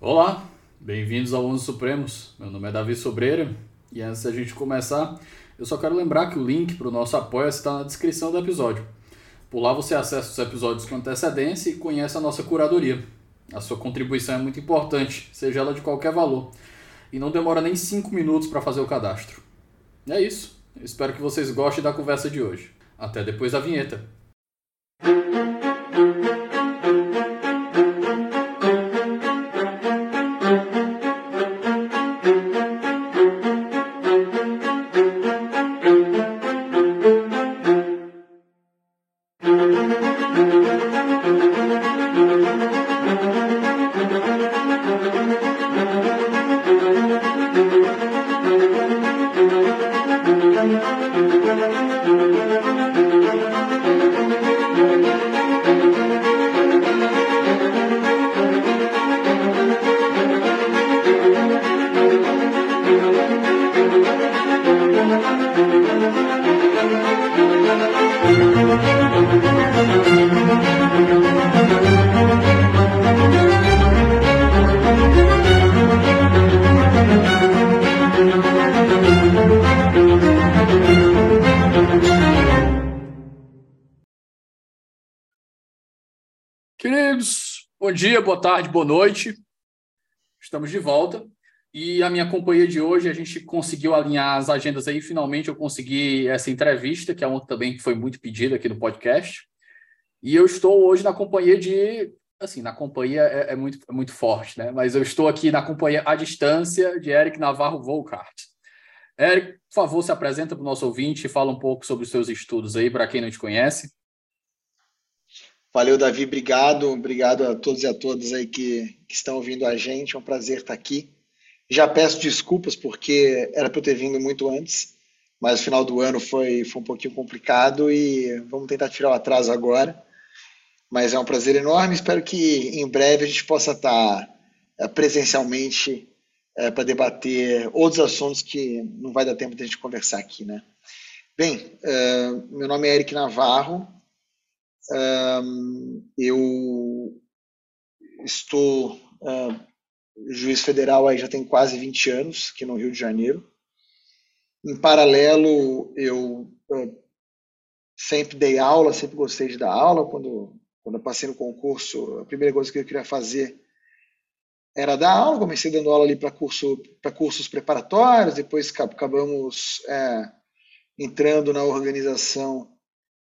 Olá, bem-vindos ao Onze Supremos. Meu nome é Davi Sobreira e antes da gente começar, eu só quero lembrar que o link para o nosso apoio está na descrição do episódio. Por lá você acessa os episódios com antecedência e conhece a nossa curadoria. A sua contribuição é muito importante, seja ela de qualquer valor. E não demora nem 5 minutos para fazer o cadastro. É isso. Espero que vocês gostem da conversa de hoje. Até depois da vinheta. Tarde, boa noite. Estamos de volta. E a minha companhia de hoje, a gente conseguiu alinhar as agendas aí. Finalmente eu consegui essa entrevista, que é uma também que foi muito pedida aqui no podcast. E eu estou hoje na companhia de. Assim, na companhia é, é muito, é muito forte, né? Mas eu estou aqui na companhia à distância de Eric Navarro Volkart. Eric, por favor, se apresenta para o nosso ouvinte e fala um pouco sobre os seus estudos aí, para quem não te conhece. Valeu, Davi. Obrigado. Obrigado a todos e a todas aí que, que estão ouvindo a gente. É um prazer estar aqui. Já peço desculpas porque era para eu ter vindo muito antes, mas o final do ano foi, foi um pouquinho complicado e vamos tentar tirar o atraso agora. Mas é um prazer enorme. Espero que em breve a gente possa estar eh, presencialmente é, para debater outros assuntos que não vai dar tempo de a gente conversar aqui, né? Bem, uh, meu nome é Eric Navarro. Eu estou uh, juiz federal aí já tem quase 20 anos, aqui no Rio de Janeiro. Em paralelo, eu, eu sempre dei aula, sempre gostei de dar aula. Quando, quando eu passei no concurso, a primeira coisa que eu queria fazer era dar aula. Comecei dando aula ali para curso, cursos preparatórios, depois acabamos é, entrando na organização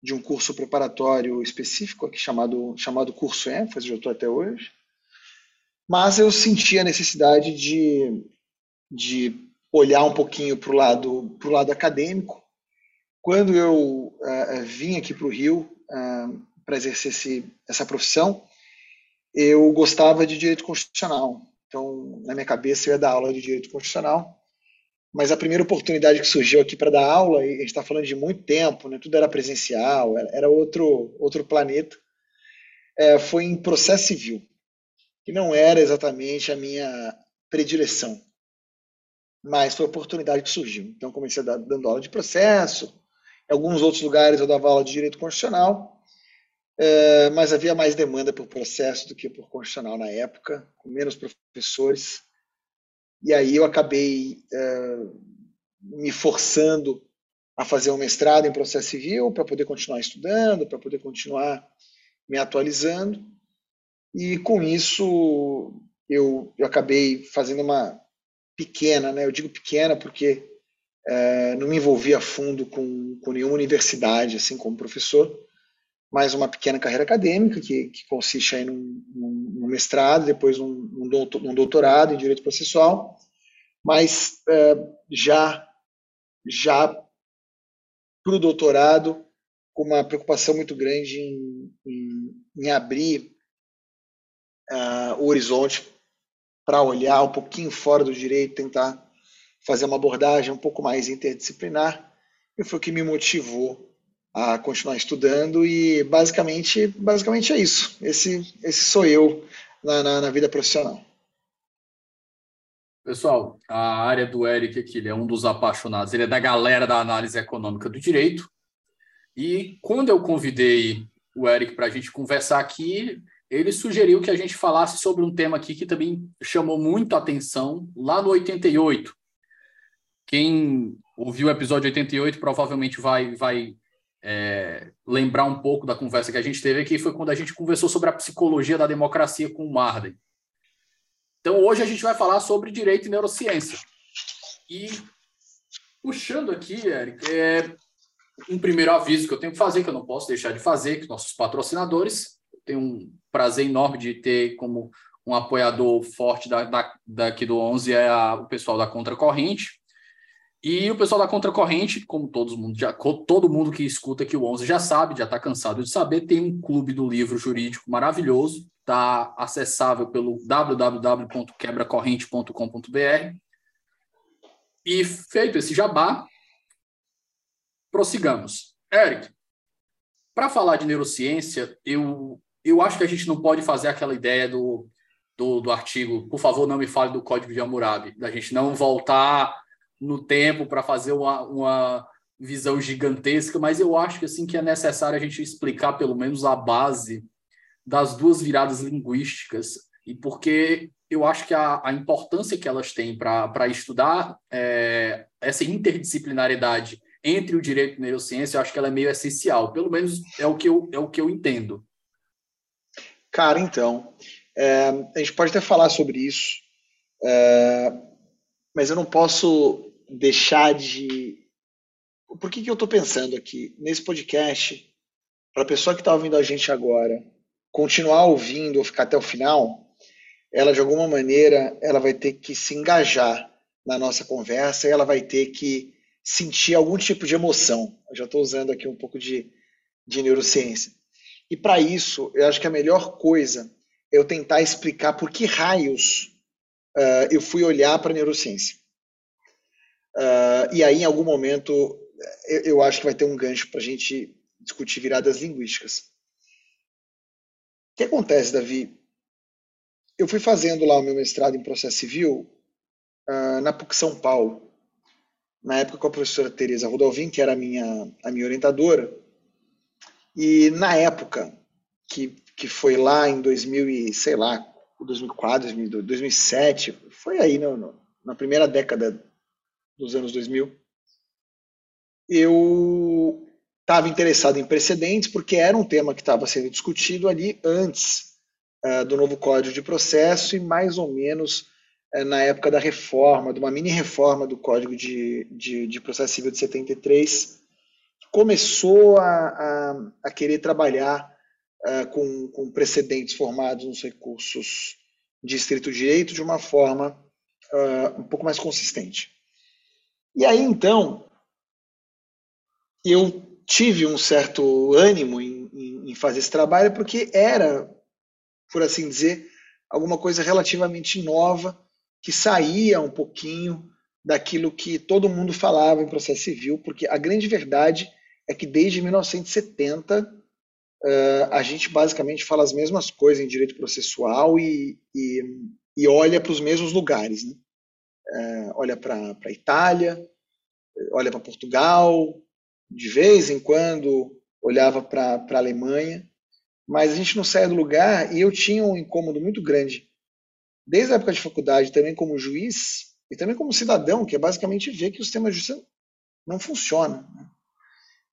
de um curso preparatório específico aqui chamado, chamado Curso ênfase, eu estou até hoje. Mas eu senti a necessidade de, de olhar um pouquinho para o lado, lado acadêmico. Quando eu uh, vim aqui para o Rio uh, para exercer esse, essa profissão, eu gostava de direito constitucional. Então, na minha cabeça, eu ia dar aula de direito constitucional. Mas a primeira oportunidade que surgiu aqui para dar aula, e a gente está falando de muito tempo, né, tudo era presencial, era outro, outro planeta, é, foi em processo civil que não era exatamente a minha predileção. Mas foi a oportunidade que surgiu. Então, comecei dar, dando aula de processo. Em alguns outros lugares eu dava aula de direito constitucional, é, mas havia mais demanda por processo do que por constitucional na época, com menos professores. E aí eu acabei é, me forçando a fazer um mestrado em processo civil para poder continuar estudando, para poder continuar me atualizando. E com isso eu, eu acabei fazendo uma pequena, né? eu digo pequena porque é, não me envolvi a fundo com, com nenhuma universidade, assim como professor, mas uma pequena carreira acadêmica que, que consiste aí num, num, mestrado, depois num, num, doutorado em direito processual, mas é, já já para o doutorado com uma preocupação muito grande em, em, em abrir uh, o horizonte para olhar um pouquinho fora do direito, tentar fazer uma abordagem um pouco mais interdisciplinar, e foi o que me motivou a continuar estudando e basicamente, basicamente é isso. Esse, esse sou eu na, na, na vida profissional. Pessoal, a área do Eric aqui, ele é um dos apaixonados, ele é da galera da análise econômica do direito. E quando eu convidei o Eric para a gente conversar aqui, ele sugeriu que a gente falasse sobre um tema aqui que também chamou muito atenção lá no 88. Quem ouviu o episódio 88 provavelmente vai, vai é, lembrar um pouco da conversa que a gente teve aqui, foi quando a gente conversou sobre a psicologia da democracia com o Marden. Então, hoje a gente vai falar sobre direito e neurociência. E, puxando aqui, Eric, é um primeiro aviso que eu tenho que fazer, que eu não posso deixar de fazer, que nossos patrocinadores, eu tenho um prazer enorme de ter como um apoiador forte da, da, daqui do 11 é a, o pessoal da Contracorrente. E o pessoal da Contracorrente, como todo mundo, já, todo mundo que escuta aqui o 11 já sabe, já está cansado de saber, tem um clube do livro jurídico maravilhoso, está acessável pelo www.quebracorrente.com.br. E feito esse jabá, prossigamos. Eric, para falar de neurociência, eu, eu acho que a gente não pode fazer aquela ideia do, do, do artigo, por favor, não me fale do código de Hammurabi, da gente não voltar no tempo para fazer uma, uma visão gigantesca, mas eu acho que assim que é necessário a gente explicar pelo menos a base das duas viradas linguísticas e porque eu acho que a, a importância que elas têm para estudar é, essa interdisciplinariedade entre o direito e a neurociência, eu acho que ela é meio essencial. Pelo menos é o que eu, é o que eu entendo. Cara, então, é, a gente pode até falar sobre isso. É, mas eu não posso deixar de. Por que, que eu estou pensando aqui? Nesse podcast, para a pessoa que está ouvindo a gente agora continuar ouvindo ou ficar até o final, ela de alguma maneira ela vai ter que se engajar na nossa conversa e ela vai ter que sentir algum tipo de emoção. Eu já estou usando aqui um pouco de, de neurociência. E para isso, eu acho que a melhor coisa é eu tentar explicar por que raios uh, eu fui olhar para a neurociência. Uh, e aí, em algum momento, eu, eu acho que vai ter um gancho para a gente discutir viradas linguísticas. O que acontece, Davi? Eu fui fazendo lá o meu mestrado em processo civil uh, na PUC São Paulo, na época com a professora Teresa Rodolvin, que era a minha, a minha orientadora, e na época, que, que foi lá em 2000 e, sei lá, 2004, 2007, foi aí no, no, na primeira década dos anos 2000, eu estava interessado em precedentes porque era um tema que estava sendo discutido ali antes uh, do novo Código de Processo e mais ou menos uh, na época da reforma, de uma mini reforma do Código de, de, de Processo Civil de 73, começou a, a, a querer trabalhar uh, com, com, precedentes formados nos recursos de estrito direito de uma forma uh, um pouco mais consistente. E aí, então, eu tive um certo ânimo em, em, em fazer esse trabalho, porque era, por assim dizer, alguma coisa relativamente nova, que saía um pouquinho daquilo que todo mundo falava em processo civil, porque a grande verdade é que desde 1970 uh, a gente basicamente fala as mesmas coisas em direito processual e, e, e olha para os mesmos lugares. Né? Uh, olha para a Itália, olha para Portugal, de vez em quando olhava para a Alemanha, mas a gente não saia do lugar e eu tinha um incômodo muito grande, desde a época de faculdade, também como juiz e também como cidadão, que é basicamente ver que o sistema de justiça não funciona. Né?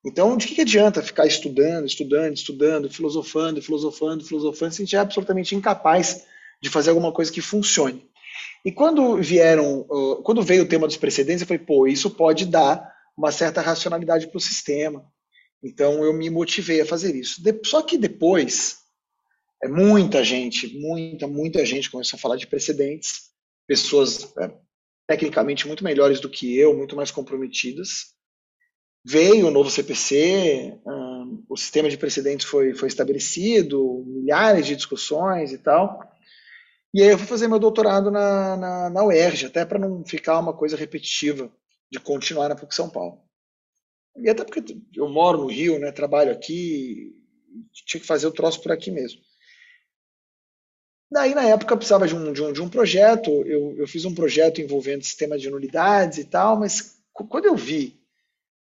Então, de que adianta ficar estudando, estudando, estudando, filosofando, filosofando, filosofando, se a gente é absolutamente incapaz de fazer alguma coisa que funcione? E quando vieram, quando veio o tema dos precedentes, eu falei, pô, isso pode dar uma certa racionalidade para o sistema. Então eu me motivei a fazer isso. Só que depois, é muita gente, muita, muita gente começou a falar de precedentes, pessoas é, tecnicamente muito melhores do que eu, muito mais comprometidas, veio o novo CPC, um, o sistema de precedentes foi, foi estabelecido, milhares de discussões e tal. E aí eu fui fazer meu doutorado na, na, na UERJ, até para não ficar uma coisa repetitiva de continuar na PUC São Paulo. E até porque eu moro no Rio, né, trabalho aqui, tinha que fazer o troço por aqui mesmo. Daí, na época, eu precisava de um, de um, de um projeto, eu, eu fiz um projeto envolvendo sistema de nulidades e tal, mas quando eu vi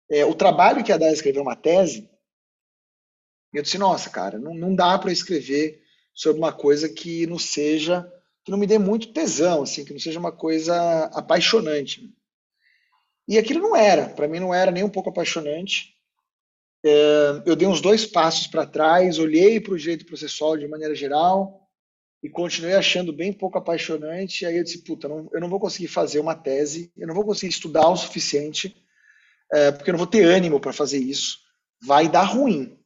é, o trabalho que ia dar escrever uma tese, eu disse, nossa, cara, não, não dá para escrever sobre uma coisa que não seja, não me dê muito tesão, assim, que não seja uma coisa apaixonante. E aquilo não era, para mim não era nem um pouco apaixonante. É, eu dei uns dois passos para trás, olhei para o direito processual de maneira geral e continuei achando bem pouco apaixonante. Aí eu disse, puta, não, eu não vou conseguir fazer uma tese, eu não vou conseguir estudar o suficiente, é, porque eu não vou ter ânimo para fazer isso. Vai dar ruim.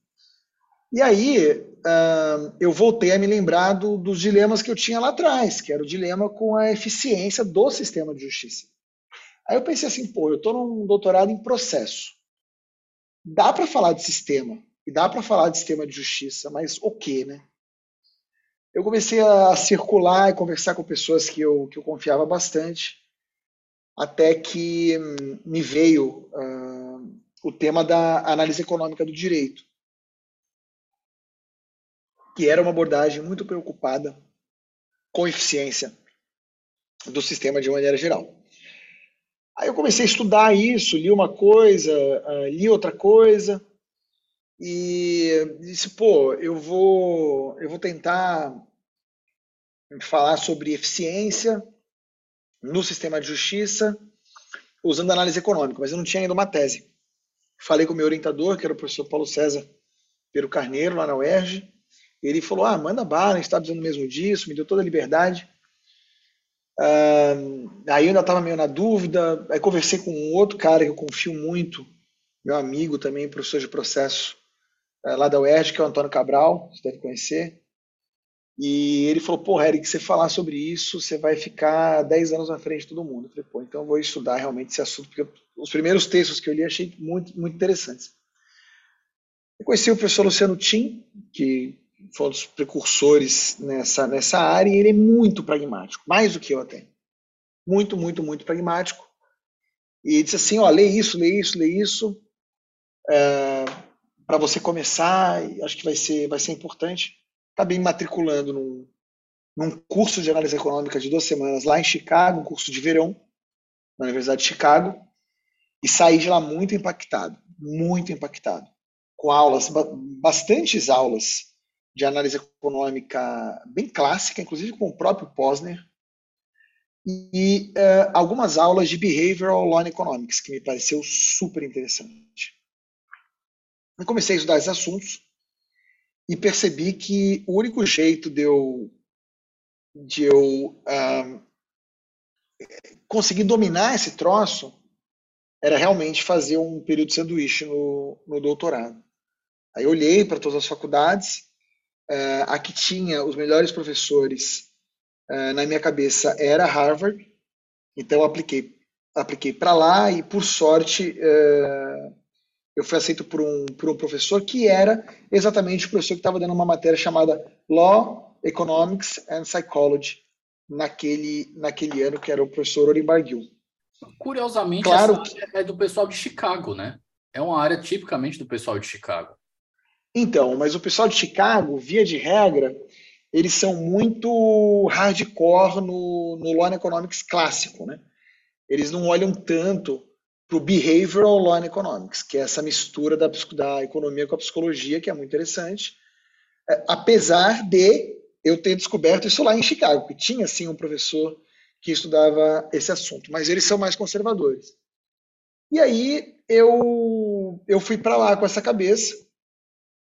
E aí uh, eu voltei a me lembrar do, dos dilemas que eu tinha lá atrás, que era o dilema com a eficiência do sistema de justiça. Aí eu pensei assim, pô, eu estou num doutorado em processo. Dá para falar de sistema, e dá para falar de sistema de justiça, mas o quê, né? Eu comecei a circular e conversar com pessoas que eu, que eu confiava bastante, até que hum, me veio uh, o tema da análise econômica do direito que era uma abordagem muito preocupada com eficiência do sistema de maneira geral. Aí eu comecei a estudar isso, li uma coisa, ah, li outra coisa e disse, pô, eu vou, eu vou tentar falar sobre eficiência no sistema de justiça usando análise econômica, mas eu não tinha ainda uma tese. Falei com o meu orientador, que era o professor Paulo César Pero Carneiro, lá na UERJ, ele falou: ah, manda bala, a gente está precisando mesmo disso, me deu toda a liberdade. Uh, aí eu ainda estava meio na dúvida. Aí conversei com um outro cara que eu confio muito, meu amigo também, professor de processo uh, lá da UERJ, que é o Antônio Cabral, você deve conhecer. E ele falou: pô, Eric, você falar sobre isso, você vai ficar 10 anos na frente de todo mundo. Eu falei: pô, então eu vou estudar realmente esse assunto, porque os primeiros textos que eu li achei muito, muito interessantes. Eu conheci o professor Luciano Tim, que foi um dos precursores nessa, nessa área, e ele é muito pragmático, mais do que eu até. Muito, muito, muito pragmático. E disse assim, ó, lê isso, lê isso, lê isso, é, para você começar, acho que vai ser, vai ser importante. Acabei me matriculando num, num curso de análise econômica de duas semanas lá em Chicago, um curso de verão, na Universidade de Chicago, e saí de lá muito impactado, muito impactado, com aulas, bastantes aulas de análise econômica bem clássica, inclusive com o próprio Posner, e uh, algumas aulas de Behavioral Law Economics, que me pareceu super interessante. Eu comecei a estudar esses assuntos e percebi que o único jeito de eu, de eu uh, conseguir dominar esse troço era realmente fazer um período de sanduíche no, no doutorado. Aí eu olhei para todas as faculdades Uh, a que tinha os melhores professores uh, na minha cabeça era Harvard, então eu apliquei apliquei para lá e por sorte uh, eu fui aceito por um por um professor que era exatamente o professor que estava dando uma matéria chamada Law, Economics and Psychology naquele naquele ano que era o professor Orimbar Gil. Curiosamente, claro essa é do pessoal de Chicago, né? É uma área tipicamente do pessoal de Chicago. Então, mas o pessoal de Chicago, via de regra, eles são muito hardcore no, no Law Economics clássico, né? Eles não olham tanto para o Behavioral Law Economics, que é essa mistura da, da economia com a psicologia, que é muito interessante. É, apesar de eu ter descoberto isso lá em Chicago, que tinha, sim, um professor que estudava esse assunto, mas eles são mais conservadores. E aí eu, eu fui para lá com essa cabeça,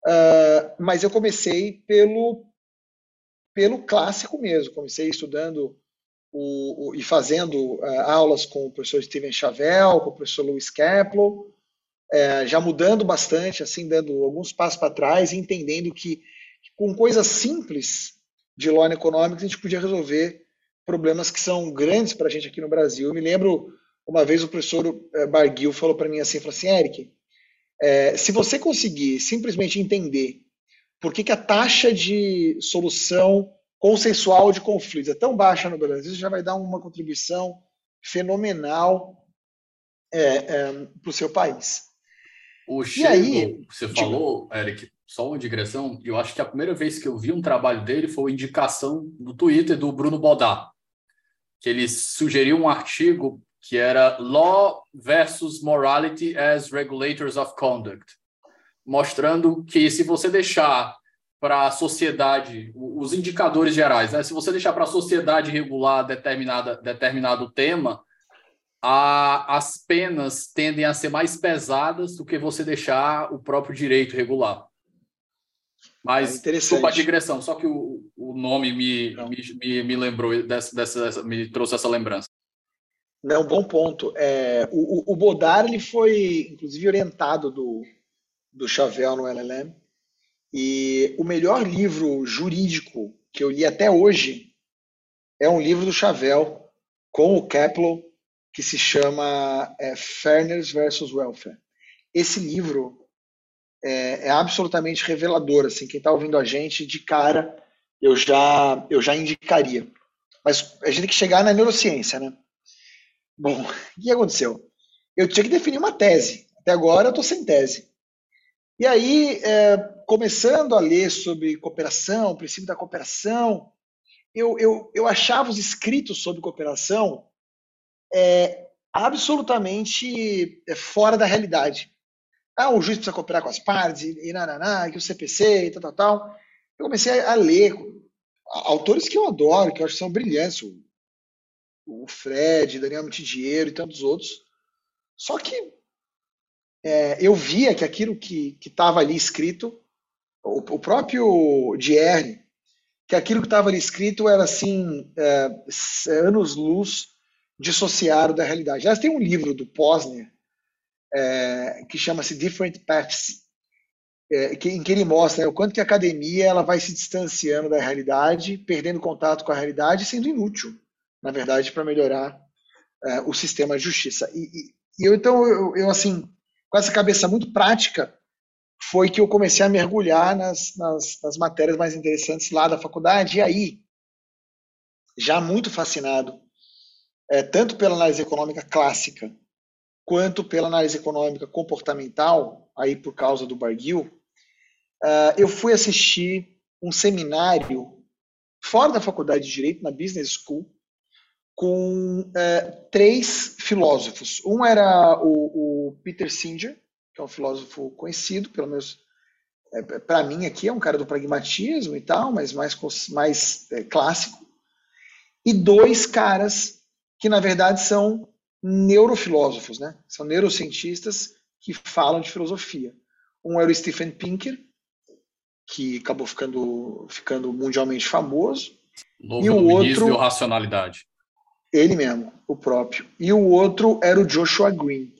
Uh, mas eu comecei pelo, pelo clássico mesmo. Comecei estudando o, o, e fazendo uh, aulas com o professor Steven Chavel, com o professor Luiz Kepler, uh, já mudando bastante, assim, dando alguns passos para trás entendendo que, que, com coisas simples de Law Economics a gente podia resolver problemas que são grandes para a gente aqui no Brasil. Eu me lembro, uma vez o professor eh, Barguil falou para mim assim, falou assim, Eric, é, se você conseguir simplesmente entender por que, que a taxa de solução consensual de conflitos é tão baixa no Brasil, isso já vai dar uma contribuição fenomenal é, é, para o seu país. O aí, você digo, falou, Eric, só uma digressão, eu acho que a primeira vez que eu vi um trabalho dele foi indicação no Twitter do Bruno Bodar, que ele sugeriu um artigo que era Law versus Morality as Regulators of Conduct, mostrando que se você deixar para a sociedade, os indicadores gerais, né? se você deixar para a sociedade regular determinada, determinado tema, a, as penas tendem a ser mais pesadas do que você deixar o próprio direito regular. Mas, é desculpa a digressão, só que o, o nome me, me, me, me, lembrou, dessa, dessa, me trouxe essa lembrança. Não, bom ponto. É, o, o Bodar ele foi, inclusive, orientado do, do Chavel no LLM. E o melhor livro jurídico que eu li até hoje é um livro do Chavel com o Kepler que se chama é, Fairness versus Welfare. Esse livro é, é absolutamente revelador. Assim, quem está ouvindo a gente de cara, eu já eu já indicaria. Mas a gente tem que chegar na neurociência, né? Bom, o que aconteceu? Eu tinha que definir uma tese. Até agora eu estou sem tese. E aí, é, começando a ler sobre cooperação, o princípio da cooperação, eu, eu, eu achava os escritos sobre cooperação é, absolutamente é, fora da realidade. Ah, o juiz precisa cooperar com as partes, e, e nananá, que o CPC, e tal, tal, tal. Eu comecei a, ler autores que eu adoro, que eu acho que são brilhantes, o, o Fred, Daniel Mitidiero e tantos outros. Só que é, eu via que aquilo que estava ali escrito, o, o próprio Dierne, que aquilo que estava ali escrito era assim, é, anos-luz dissociado da realidade. Aliás, tem um livro do Posner, é, que chama-se Different Paths, é, em que ele mostra né, o quanto que a academia ela vai se distanciando da realidade, perdendo contato com a realidade, sendo inútil, na verdade, para melhorar é, o sistema de justiça. E, e, e eu então eu, eu, assim com essa cabeça muito prática foi que eu comecei a mergulhar nas, nas, nas matérias mais interessantes lá da faculdade e aí já muito fascinado é, tanto pela análise econômica clássica quanto pela análise econômica comportamental, aí por causa do Barguil, uh, eu fui assistir um seminário fora da faculdade de Direito, na Business School, com uh, três filósofos. Um era o, o, Peter Singer, que é um filósofo conhecido, pelo menos é, para mim aqui, é um cara do pragmatismo e tal, mas mais, mais é, clássico. E dois caras que, na verdade, são neurofilósofos, né? São neurocientistas que falam de filosofia. Um era o Stephen Pinker, que acabou ficando, ficando mundialmente famoso. Novo e o outro, racionalidade. Ele mesmo, o próprio. E o outro era o Joshua Green.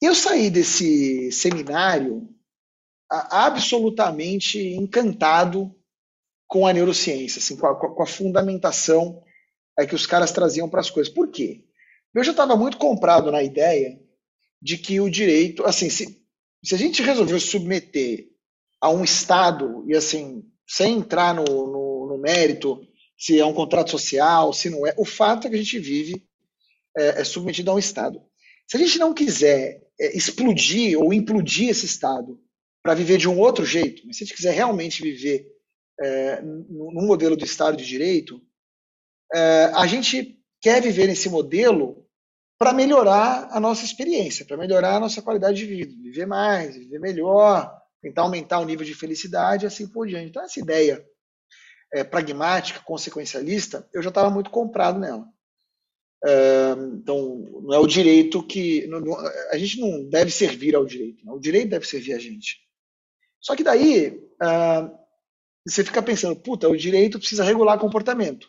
Eu saí desse seminário absolutamente encantado com a neurociência, assim, com, a, com a fundamentação é que os caras traziam para as coisas. Por quê? Eu já estava muito comprado na ideia de que o direito, assim, se, se a gente resolveu submeter a um Estado, e assim, sem entrar no, no, no mérito, se é um contrato social, se não é, o fato é que a gente vive é, é submetido a um Estado. Se a gente não quiser é, explodir ou implodir esse Estado para viver de um outro jeito, mas se a gente quiser realmente viver é, num modelo do Estado de Direito, é, a gente quer viver nesse modelo para melhorar a nossa experiência, para melhorar a nossa qualidade de vida, viver mais, viver melhor, tentar aumentar o nível de felicidade e assim por diante. Então, essa ideia é, pragmática, consequencialista, eu já estava muito comprado nela. É, então, não é o direito que. Não, não, a gente não deve servir ao direito, não. o direito deve servir a gente. Só que daí, você fica pensando, puta, o direito precisa regular comportamento.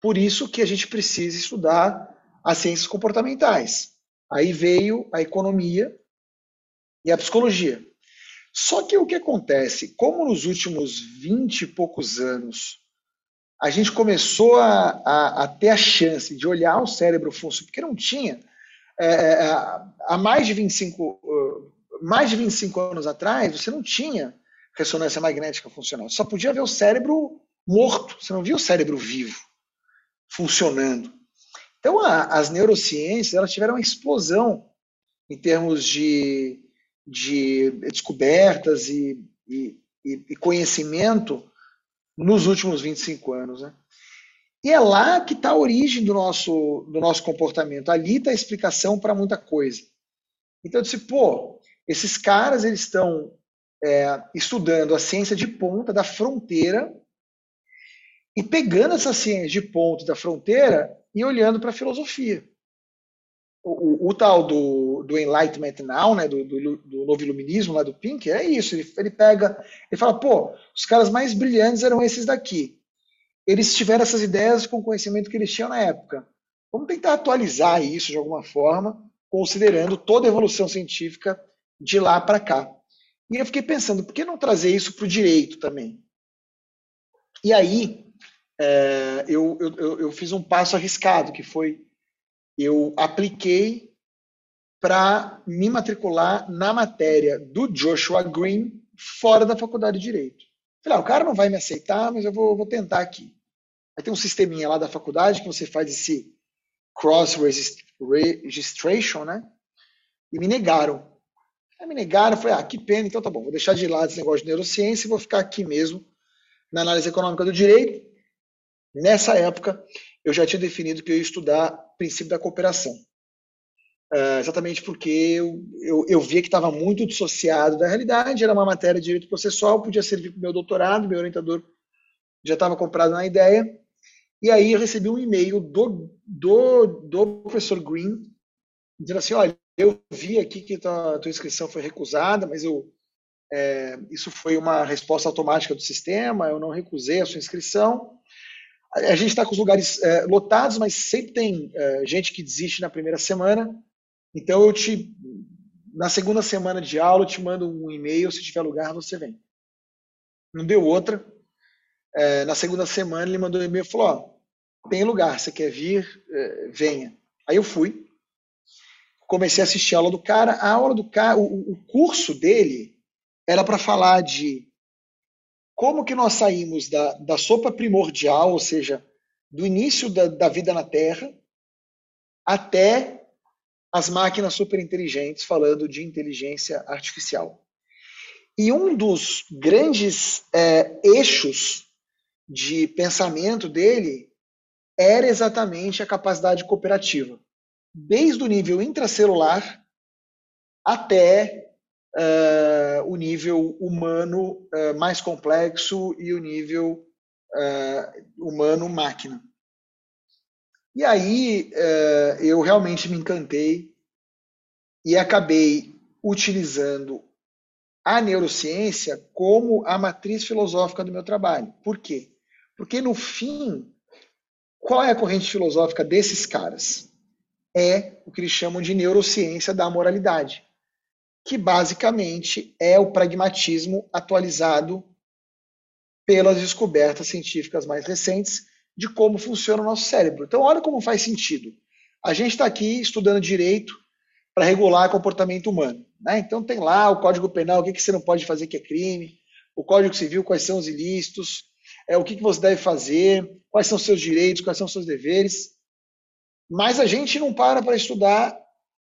Por isso que a gente precisa estudar as ciências comportamentais. Aí veio a economia e a psicologia. Só que o que acontece, como nos últimos 20 e poucos anos a gente começou a, a, a ter a chance de olhar o cérebro funcionando, porque não tinha, é, é, é há mais de 25, mais de 25 anos atrás, você não tinha ressonância magnética funcional. Você só podia ver o cérebro morto, você não via o cérebro vivo funcionando. Então, a, as neurociências elas tiveram uma explosão em termos de, de descobertas e, e, e conhecimento nos últimos 25 anos. Né? E é lá que está a origem do nosso, do nosso comportamento. Ali está a explicação para muita coisa. Então eu disse, pô, esses caras eles estão é, estudando a ciência de ponta da fronteira e pegando essa ciência de ponta da fronteira e olhando para a filosofia. O, o, o, tal do, do Enlightenment Now, né, do, do, do, novo iluminismo lá do Pink, é isso. Ele, ele pega, ele fala, pô, os caras mais brilhantes eram esses daqui. Eles tiveram essas ideias com o conhecimento que eles tinham na época. Vamos tentar atualizar isso de alguma forma, considerando toda a evolução científica de lá para cá. E eu fiquei pensando, por que não trazer isso para o direito também? E aí, é, eu, eu, eu fiz um passo arriscado, que foi eu apliquei para me matricular na matéria do Joshua Green fora da faculdade de Direito. Falei, ah, o cara não vai me aceitar, mas eu vou, vou tentar aqui. Aí tem um sisteminha lá da faculdade que você faz esse cross registration, né? E me negaram. Aí me negaram, falei, ah, que pena, então tá bom, vou deixar de lado esse negócio de neurociência e vou ficar aqui mesmo na análise econômica do direito. Nessa época, eu já tinha definido que eu ia estudar princípio da cooperação. Uh, exatamente porque eu, eu, eu via que estava muito dissociado da realidade, era uma matéria de direito processual, podia servir para o meu doutorado, meu orientador já estava comprado na ideia. E aí eu recebi um e-mail do, do, do professor Green, dizendo assim, olha, eu vi aqui que tua, tua inscrição foi recusada, mas eu, é, isso foi uma resposta automática do sistema, eu não recusei a sua inscrição. A gente está com os lugares é, lotados, mas sempre tem é, gente que desiste na primeira semana. Então eu te, na segunda semana de aula, eu te mando um e-mail, se tiver lugar, você vem. Não deu outra. É, na segunda semana ele mandou um e-mail e falou: ó, tem lugar, você quer vir, é, venha. Aí eu fui, comecei a assistir a aula do cara. A aula do cara, o, o curso dele era para falar de como que nós saímos da, da sopa primordial, ou seja, do início da, da vida na Terra, até as máquinas superinteligentes, falando de inteligência artificial. E um dos grandes é, eixos de pensamento dele era exatamente a capacidade cooperativa desde o nível intracelular até uh, o nível humano uh, mais complexo e o nível uh, humano-máquina. E aí eu realmente me encantei e acabei utilizando a neurociência como a matriz filosófica do meu trabalho. Por quê? Porque, no fim, qual é a corrente filosófica desses caras? é o que eles chamam de neurociência da moralidade, que basicamente é o pragmatismo atualizado pelas descobertas científicas mais recentes de como funciona o nosso cérebro. Então, olha como faz sentido. A gente está aqui estudando direito para regular comportamento humano. Né? Então, tem lá o Código Penal, o que, que você não pode fazer que é crime, o Código Civil, quais são os ilícitos, é, o que, que você deve fazer, quais são os seus direitos, quais são os seus deveres. Mas a gente não para para estudar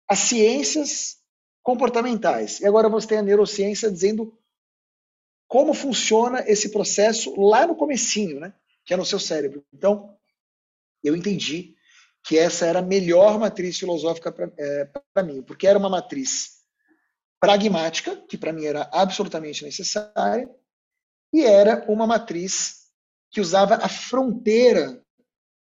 as ciências comportamentais. E agora você tem a neurociência dizendo como funciona esse processo lá no comecinho, né? Que é no seu cérebro. Então, eu entendi que essa era a melhor matriz filosófica para é, mim, porque era uma matriz pragmática, que para mim era absolutamente necessária, e era uma matriz que usava a fronteira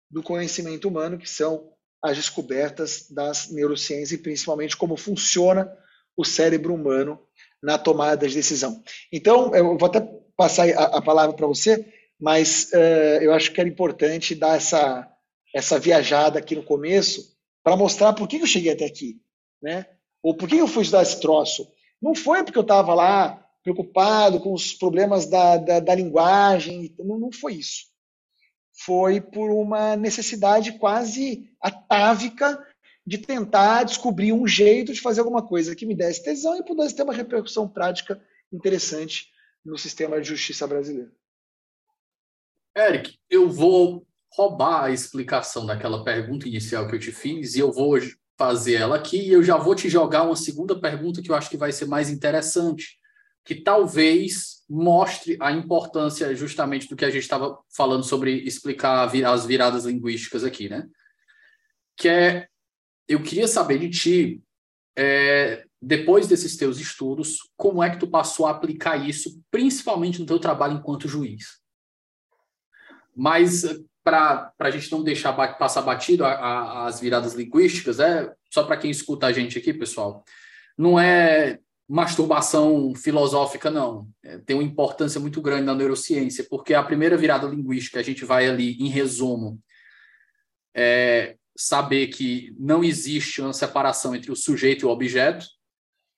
do conhecimento humano, que são as descobertas das neurociências e principalmente como funciona o cérebro humano na tomada de decisão. Então, eu vou até passar a, a palavra para você, mas uh, eu acho que era importante dar essa, essa viajada aqui no começo para mostrar por que eu cheguei até aqui, né? Ou por que eu fui estudar esse troço. Não foi porque eu estava lá preocupado com os problemas da, da, da linguagem, não, não foi isso foi por uma necessidade quase atávica de tentar descobrir um jeito de fazer alguma coisa que me desse tesão e pudesse ter uma repercussão prática interessante no sistema de justiça brasileiro. Eric, eu vou roubar a explicação daquela pergunta inicial que eu te fiz e eu vou fazer ela aqui e eu já vou te jogar uma segunda pergunta que eu acho que vai ser mais interessante, que talvez mostre a importância justamente do que a gente estava falando sobre explicar as viradas linguísticas aqui, né? Que é, eu queria saber de ti, é, depois desses teus estudos, como é que tu passou a aplicar isso, principalmente no teu trabalho enquanto juiz? Mas para a gente não deixar passar batido a, a, as viradas linguísticas, é só para quem escuta a gente aqui, pessoal, não é masturbação filosófica, não. É, tem uma importância muito grande na neurociência, porque a primeira virada linguística, a gente vai ali, em resumo, é saber que não existe uma separação entre o sujeito e o objeto.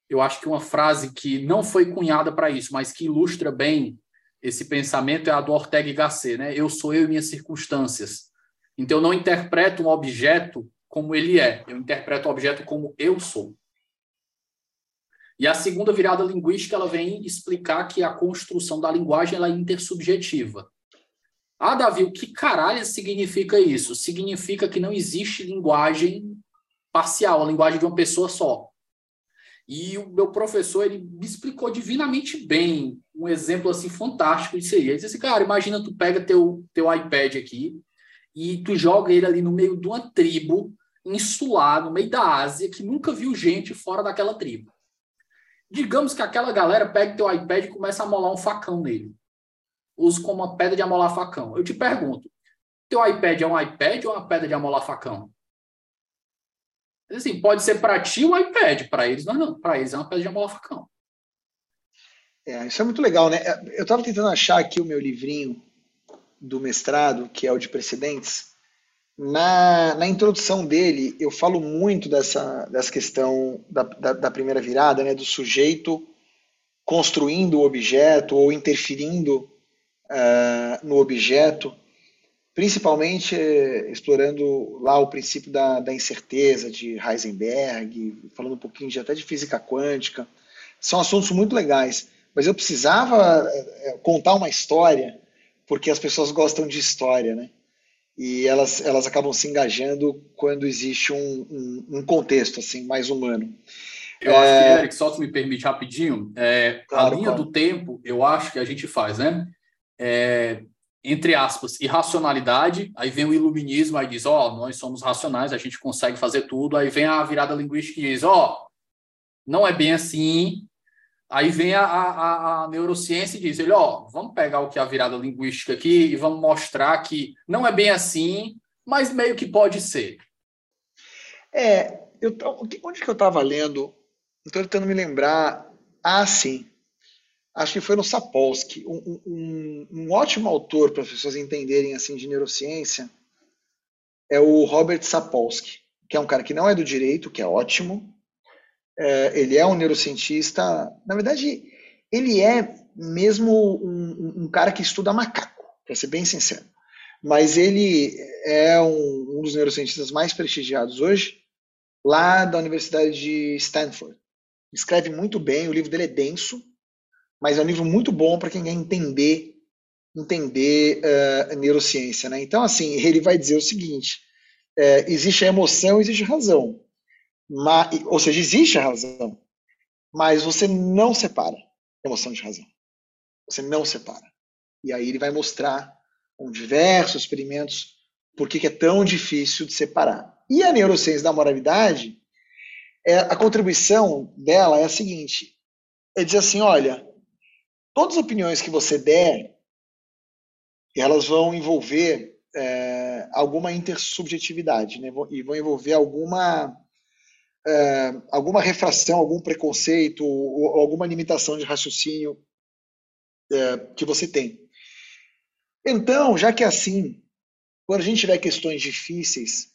Eu acho que uma frase que não foi cunhada para isso, mas que ilustra bem esse pensamento é a do Ortega y Gasset, né? Eu sou eu e minhas circunstâncias. Então eu não interpreto um objeto como ele é, eu interpreto o objeto como eu sou. E a segunda virada linguística ela vem explicar que a construção da linguagem ela é intersubjetiva. Ah, Davi, o que caralho significa isso? Significa que não existe linguagem parcial, a linguagem de uma pessoa só. E o meu professor ele me explicou divinamente bem um exemplo assim fantástico disso aí. Ele disse assim, cara, imagina tu pega teu, teu iPad aqui e tu joga ele ali no meio de uma tribo insular, no meio da Ásia, que nunca viu gente fora daquela tribo. Digamos que aquela galera pega teu iPad e começa a molar um facão nele. Usa como uma pedra de amolar facão. Eu te pergunto, teu iPad é um iPad ou uma pedra de amolar facão? Assim, pode ser para ti o iPad, para eles não, para eles é uma pedra de amolar facão. É, isso é muito legal, né? Eu estava tentando achar aqui o meu livrinho do mestrado, que é o de precedentes. Na, na introdução dele, eu falo muito dessa, dessa questão da, da, da primeira virada, né? Do sujeito construindo o objeto ou interferindo uh, no objeto, principalmente uh, explorando lá o princípio da, da incerteza de Heisenberg, falando um pouquinho de, até de física quântica. São assuntos muito legais mas eu precisava é, é, contar uma história, porque as pessoas gostam de história, né? E elas, elas acabam se engajando quando existe um, um, um contexto assim mais humano. Eu é... acho que, Eric, só se me permite rapidinho, é, claro, a linha claro. do tempo, eu acho que a gente faz, né? É, entre aspas, irracionalidade, aí vem o iluminismo, aí diz, ó, oh, nós somos racionais, a gente consegue fazer tudo, aí vem a virada linguística e diz, ó, oh, não é bem assim, Aí vem a, a, a, neurociência e diz: ele, ó, vamos pegar o que é a virada linguística aqui e vamos mostrar que não é bem assim, mas meio que pode ser. É, eu, onde que eu estava lendo? Estou tentando me lembrar. Ah, sim. Acho que foi no Sapolsky, um, um, um ótimo autor para as pessoas entenderem assim de neurociência é o Robert Sapolsky, que é um cara que não é do direito, que é ótimo, é, ele é um neurocientista. Na verdade, ele é mesmo um, um cara que estuda macaco, para ser bem sincero. Mas ele é um, um, dos neurocientistas mais prestigiados hoje, lá da Universidade de Stanford. Escreve muito bem, o livro dele é denso, mas é um livro muito bom para quem quer entender entender uh, neurociência. Né? Então, assim, ele vai dizer o seguinte: é, existe a emoção, existe a razão. Mas, ou seja, existe a razão, mas você não separa emoção de razão. Você não separa. E aí ele vai mostrar com diversos experimentos por que é tão difícil de separar. E a neurociência da moralidade, é, a contribuição dela é a seguinte: é dizer assim, olha, todas as opiniões que você der, elas vão envolver é, alguma intersubjetividade, né? e vão envolver alguma é, alguma refração, algum preconceito ou, alguma limitação de raciocínio é, que você tem. Então, já que é assim, quando a gente tiver questões difíceis,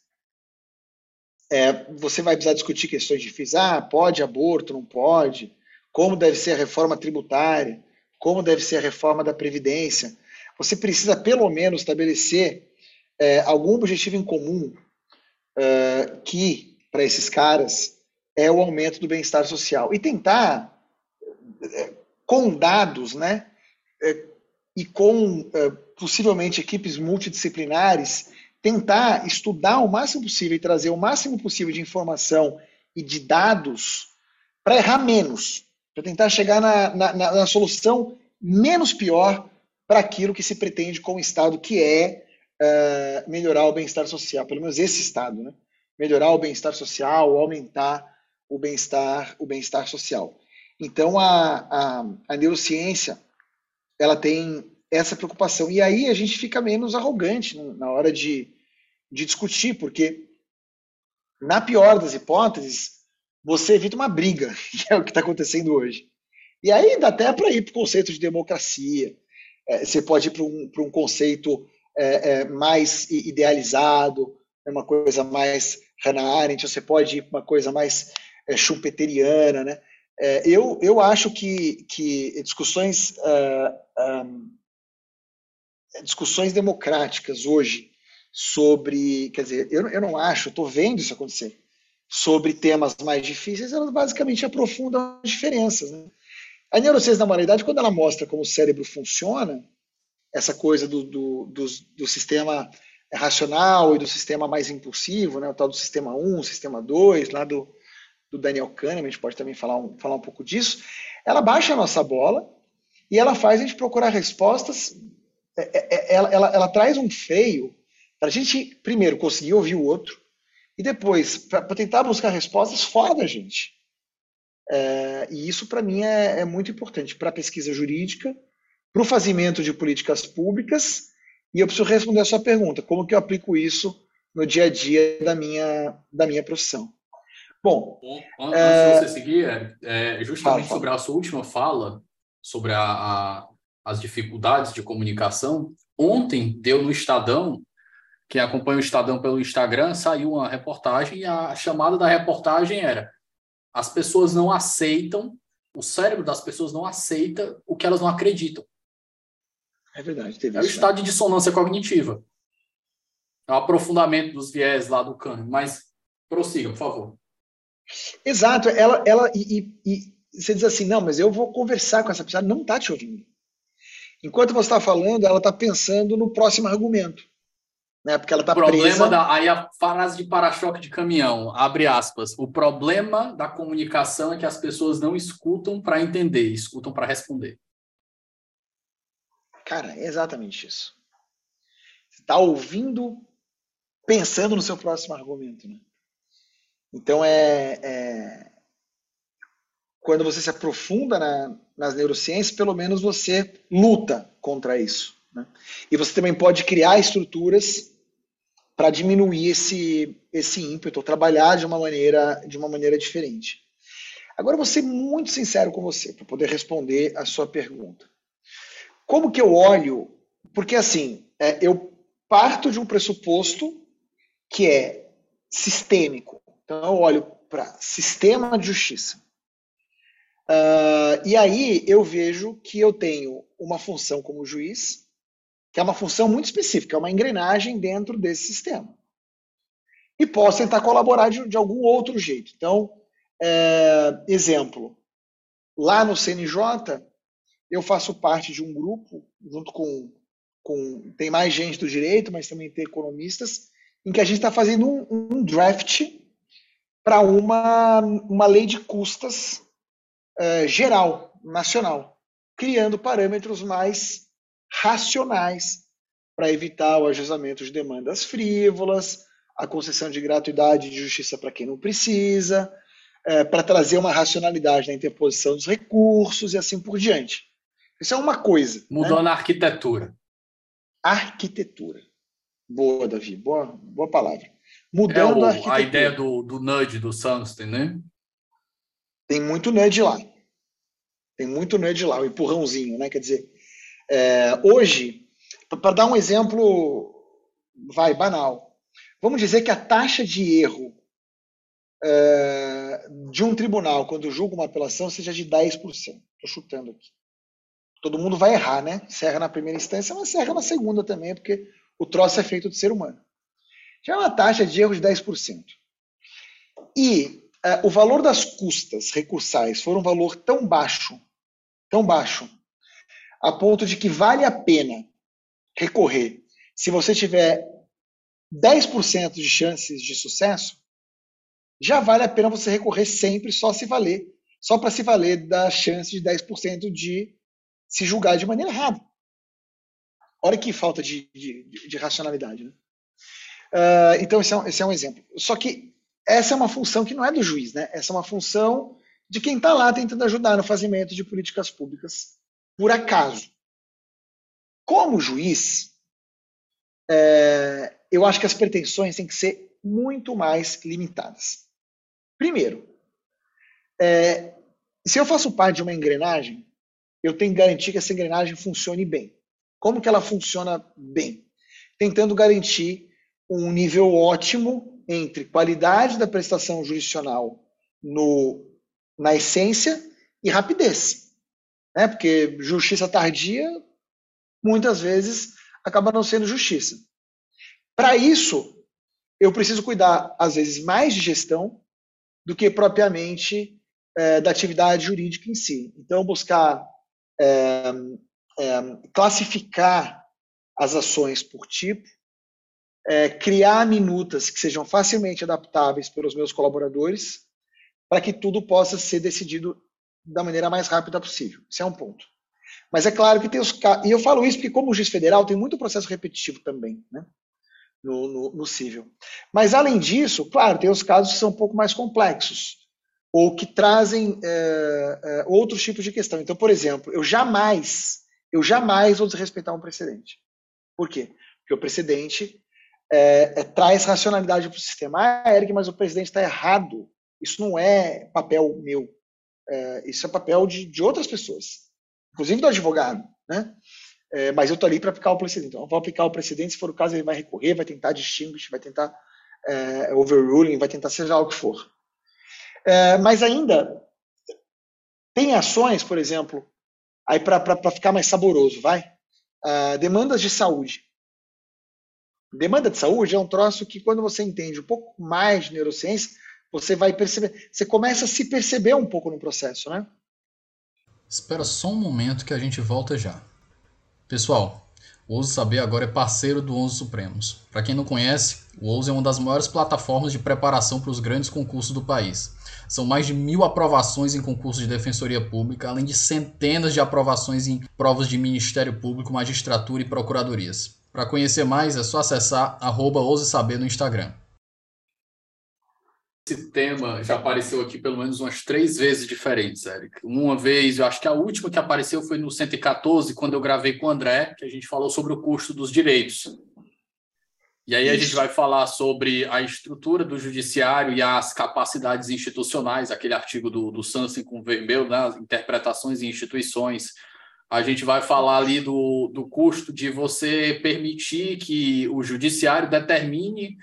é, você vai precisar discutir questões difíceis. Ah, pode aborto, não pode? Como deve ser a reforma tributária? Como deve ser a reforma da Previdência? Você precisa, pelo menos, estabelecer é, algum objetivo em comum é, que para esses caras é o aumento do bem-estar social. E tentar, é, com dados, né, é, e com possivelmente equipes multidisciplinares, tentar estudar o máximo possível e trazer o máximo possível de informação e de dados para errar menos, para tentar chegar na, na, na, solução menos pior para aquilo que se pretende com o Estado, que é uh, melhorar o bem-estar social, pelo menos esse Estado, né? melhorar o bem-estar social, aumentar o bem-estar o bem-estar social. Então a, a, a neurociência ela tem essa preocupação e aí a gente fica menos arrogante na hora de, de discutir, porque na pior das hipóteses você evita uma briga, que é o que está acontecendo hoje. E aí dá até para ir para o conceito de democracia, é, você pode ir para um, um conceito é, é, mais idealizado, né, uma coisa mais Hannah Arendt, você pode ir para uma coisa mais é, schumpeteriana, né? É, eu, eu acho que, que discussões, uh, um, discussões democráticas hoje sobre, quer dizer, eu, eu não acho, estou vendo isso acontecer, sobre temas mais difíceis, elas basicamente aprofundam as diferenças. Né? A neurociência da humanidade, quando ela mostra como o cérebro funciona, essa coisa do, do, do, do sistema racional e do sistema mais impulsivo, né, o tal do sistema 1, sistema 2, lá do, do Daniel Kahneman, a gente pode também falar um, falar um pouco disso, ela baixa a nossa bola e ela faz a gente procurar respostas, é, é, é, ela, ela, ela traz um freio para a gente, primeiro, conseguir ouvir o outro e depois, para tentar buscar respostas fora da gente. É, e isso, para mim, é, é, muito importante para a pesquisa jurídica, para o fazimento de políticas públicas, e eu preciso responder a sua pergunta: como que eu aplico isso no dia a dia da minha, da minha profissão? Bom, antes é... de você seguir, é, justamente fala, fala. sobre a sua última fala, sobre a, a, as dificuldades de comunicação, ontem deu no Estadão, quem acompanha o Estadão pelo Instagram, saiu uma reportagem e a chamada da reportagem era as pessoas não aceitam, o cérebro das pessoas não aceita o que elas não acreditam. É verdade, teve É o estado de dissonância cognitiva. É o aprofundamento dos viés lá do Kahneman. Mas prossiga, por favor. Exato. Ela, ela e, e, e, você diz assim, não, mas eu vou conversar com essa pessoa. Não está te ouvindo. Enquanto você está falando, ela está pensando no próximo argumento né? Porque ela está presa. Da, aí a frase de para-choque de caminhão, abre aspas. O problema da comunicação é que as pessoas não escutam para entender, escutam para responder. Cara, é exatamente isso. Você está ouvindo, pensando no seu próximo argumento, né? Então é, é, quando você se aprofunda na, nas neurociências, pelo menos você luta contra isso. Né? E você também pode criar estruturas para diminuir esse, esse ímpeto, trabalhar de uma maneira, de uma maneira diferente. Agora, vou ser muito sincero com você, para poder responder a sua pergunta. Como que eu olho? Porque, assim, é, eu parto de um pressuposto que é sistêmico. Então, eu olho para sistema de justiça. Uh, e aí eu vejo que eu tenho uma função como juiz, que é uma função muito específica, é uma engrenagem dentro desse sistema. E posso tentar colaborar de, de algum outro jeito. Então, é, exemplo, lá no CNJ, eu faço parte de um grupo, junto com, com. Tem mais gente do direito, mas também tem economistas, em que a gente está fazendo um, um draft para uma, uma lei de custas é, geral, nacional, criando parâmetros mais racionais para evitar o ajustamento de demandas frívolas, a concessão de gratuidade de justiça para quem não precisa, é, para trazer uma racionalidade na interposição dos recursos e assim por diante. Isso é uma coisa. Mudando né? a arquitetura. Arquitetura. Boa, Davi. Boa, boa palavra. Mudando é o, a arquitetura. A ideia do, do nudge do Sunstein, né? Tem muito nudge lá. Tem muito nudge lá, o empurrãozinho, né? Quer dizer, é, hoje, para dar um exemplo, vai, banal, vamos dizer que a taxa de erro é, de um tribunal quando julga uma apelação seja de 10%. Estou chutando aqui. Todo mundo vai errar, né? Se erra na primeira instância, mas se erra na segunda também, porque o troço é feito de ser humano. Já é uma taxa de erro de 10%. E é, o valor das custas recursais for um valor tão baixo, tão baixo, a ponto de que vale a pena recorrer se você tiver 10% de chances de sucesso, já vale a pena você recorrer sempre só se valer, só para se valer da chance de 10% de se julgar de maneira errada. Olha que falta de, de, de racionalidade. Né? Uh, então, esse é, um, esse é, um, exemplo. Só que essa é uma função que não é do juiz, né? Essa é uma função de quem está lá tentando ajudar no fazimento de políticas públicas, por acaso. Como juiz, é, eu acho que as pretensões têm que ser muito mais limitadas. Primeiro, é, se eu faço parte de uma engrenagem, eu tenho que garantir que essa engrenagem funcione bem. Como que ela funciona bem? Tentando garantir um nível ótimo entre qualidade da prestação jurisdicional no, na essência e rapidez. Né? Porque justiça tardia, muitas vezes, acaba não sendo justiça. Para isso, eu preciso cuidar, às vezes, mais de gestão do que propriamente é, da atividade jurídica em si. Então, buscar é, é, classificar as ações por tipo, é, criar minutas que sejam facilmente adaptáveis pelos meus colaboradores, para que tudo possa ser decidido da maneira mais rápida possível. Esse é um ponto. Mas é claro que tem os e eu falo isso porque como juiz federal tem muito processo repetitivo também, né? No, no, no civil. Mas além disso, claro, tem os casos que são um pouco mais complexos ou que trazem é, é, outros tipos de questão. Então, por exemplo, eu jamais, eu jamais vou desrespeitar um precedente. Por quê? Porque o precedente é, é traz racionalidade para o sistema. Ah, Eric, mas o presidente está errado. Isso não é papel meu. É, isso é papel de, de outras pessoas, inclusive do advogado. Né? É, mas eu estou ali para aplicar o precedente. Então, eu vou aplicar o precedente, se for o caso, ele vai recorrer, vai tentar distinguish, vai tentar overruling, vai tentar seja o que for. É, mas ainda tem ações, por exemplo, aí para ficar mais saboroso, vai? Uh, demandas de saúde. Demanda de saúde é um troço que quando você entende um pouco mais de neurociência, você vai perceber, você começa a se perceber um pouco no processo, né? Espera só um momento que a gente volta já. Pessoal, o Ouse Saber agora é parceiro do Onze Supremos. Para quem não conhece, o Ouse é uma das maiores plataformas de preparação para os grandes concursos do país. São mais de mil aprovações em concursos de defensoria pública, além de centenas de aprovações em provas de Ministério Público, magistratura e procuradorias. Para conhecer mais, é só acessar arroba Saber no Instagram. Esse tema já apareceu aqui pelo menos umas três vezes diferentes, Eric. Uma vez, eu acho que a última que apareceu foi no 114, quando eu gravei com o André, que a gente falou sobre o custo dos direitos. E aí a gente vai falar sobre a estrutura do judiciário e as capacidades institucionais, aquele artigo do, do Sansen com o Vermeu, né, interpretações e instituições. A gente vai falar ali do, do custo de você permitir que o judiciário determine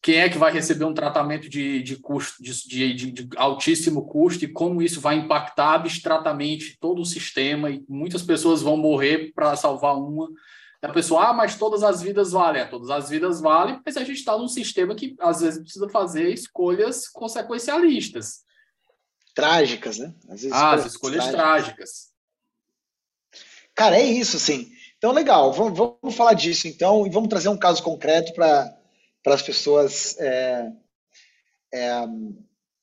quem é que vai receber um tratamento de, de custo de, de, de, altíssimo custo e como isso vai impactar abstratamente todo o sistema e muitas pessoas vão morrer para salvar uma a pessoa, ah, mas todas as vidas valem. É, todas as vidas valem, mas a gente está num sistema que às vezes precisa fazer escolhas consequencialistas. Trágicas, né? Às vezes, ah, as escolhas trágicas. trágicas. Cara, é isso, assim. Então, legal, vamos, vamos falar disso então e vamos trazer um caso concreto para as pessoas é, é,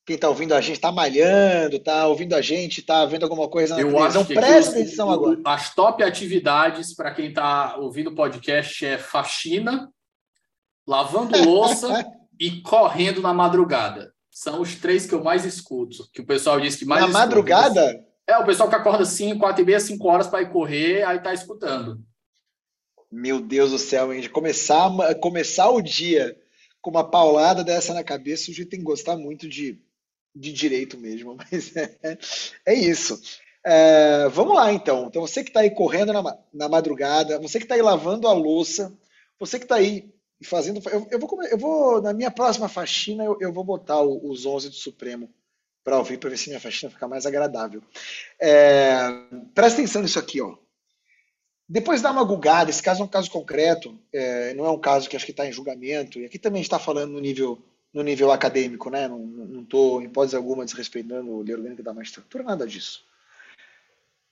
quem está ouvindo a gente está malhando, está ouvindo a gente, está vendo alguma coisa na Eu televisão, acho que presta atenção agora. As top atividades para quem está ouvindo o podcast é faxina, lavando louça e correndo na madrugada. São os três que eu mais escuto, que o pessoal diz que mais Na escuta. madrugada? É, o pessoal que acorda 5, 4 e meia, 5 horas para ir correr, aí está escutando. Meu Deus do céu, hein? Começar, começar o dia com uma paulada dessa na cabeça, o gente tem que gostar muito de de direito mesmo, mas é, é isso. É, vamos lá, então. Então, você que está aí correndo na, na madrugada, você que está aí lavando a louça, você que está aí fazendo. Eu, eu, vou, eu vou, na minha próxima faxina, eu, eu vou botar o, os 11 do Supremo para ouvir, para ver se minha faxina fica mais agradável. É, presta atenção nisso aqui, ó. Depois dá uma gugada, esse caso é um caso concreto, é, não é um caso que acho que está em julgamento, e aqui também está falando no nível no nível acadêmico, né? Não estou, em hipótese alguma, desrespeitando o lei orgânica da magistratura, nada disso.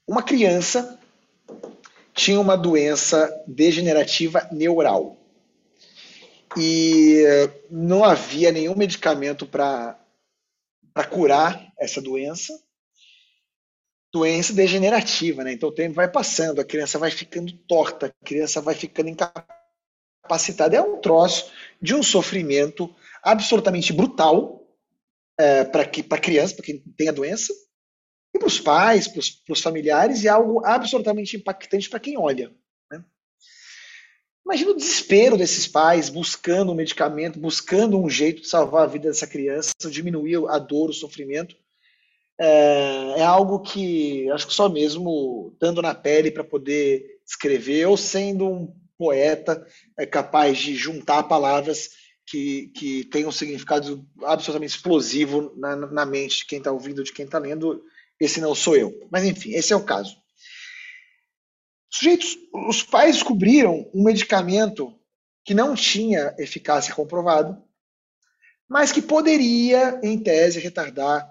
Uma criança tinha uma doença degenerativa neural e não havia nenhum medicamento para curar essa doença. Doença degenerativa, né? Então o tempo vai passando, a criança vai ficando torta, a criança vai ficando incapacitada. É um troço de um sofrimento absolutamente brutal é, para a criança, para quem tem a doença, e para os pais, para os familiares, e algo absolutamente impactante para quem olha. Né? Imagina o desespero desses pais buscando um medicamento, buscando um jeito de salvar a vida dessa criança, diminuir a dor, o sofrimento. É, é algo que acho que só mesmo estando na pele para poder escrever, ou sendo um poeta é capaz de juntar palavras que, que tem um significado absolutamente explosivo na, na mente de quem está ouvindo, de quem está lendo. Esse não sou eu. Mas, enfim, esse é o caso. Sujeitos, os pais descobriram um medicamento que não tinha eficácia comprovada, mas que poderia, em tese, retardar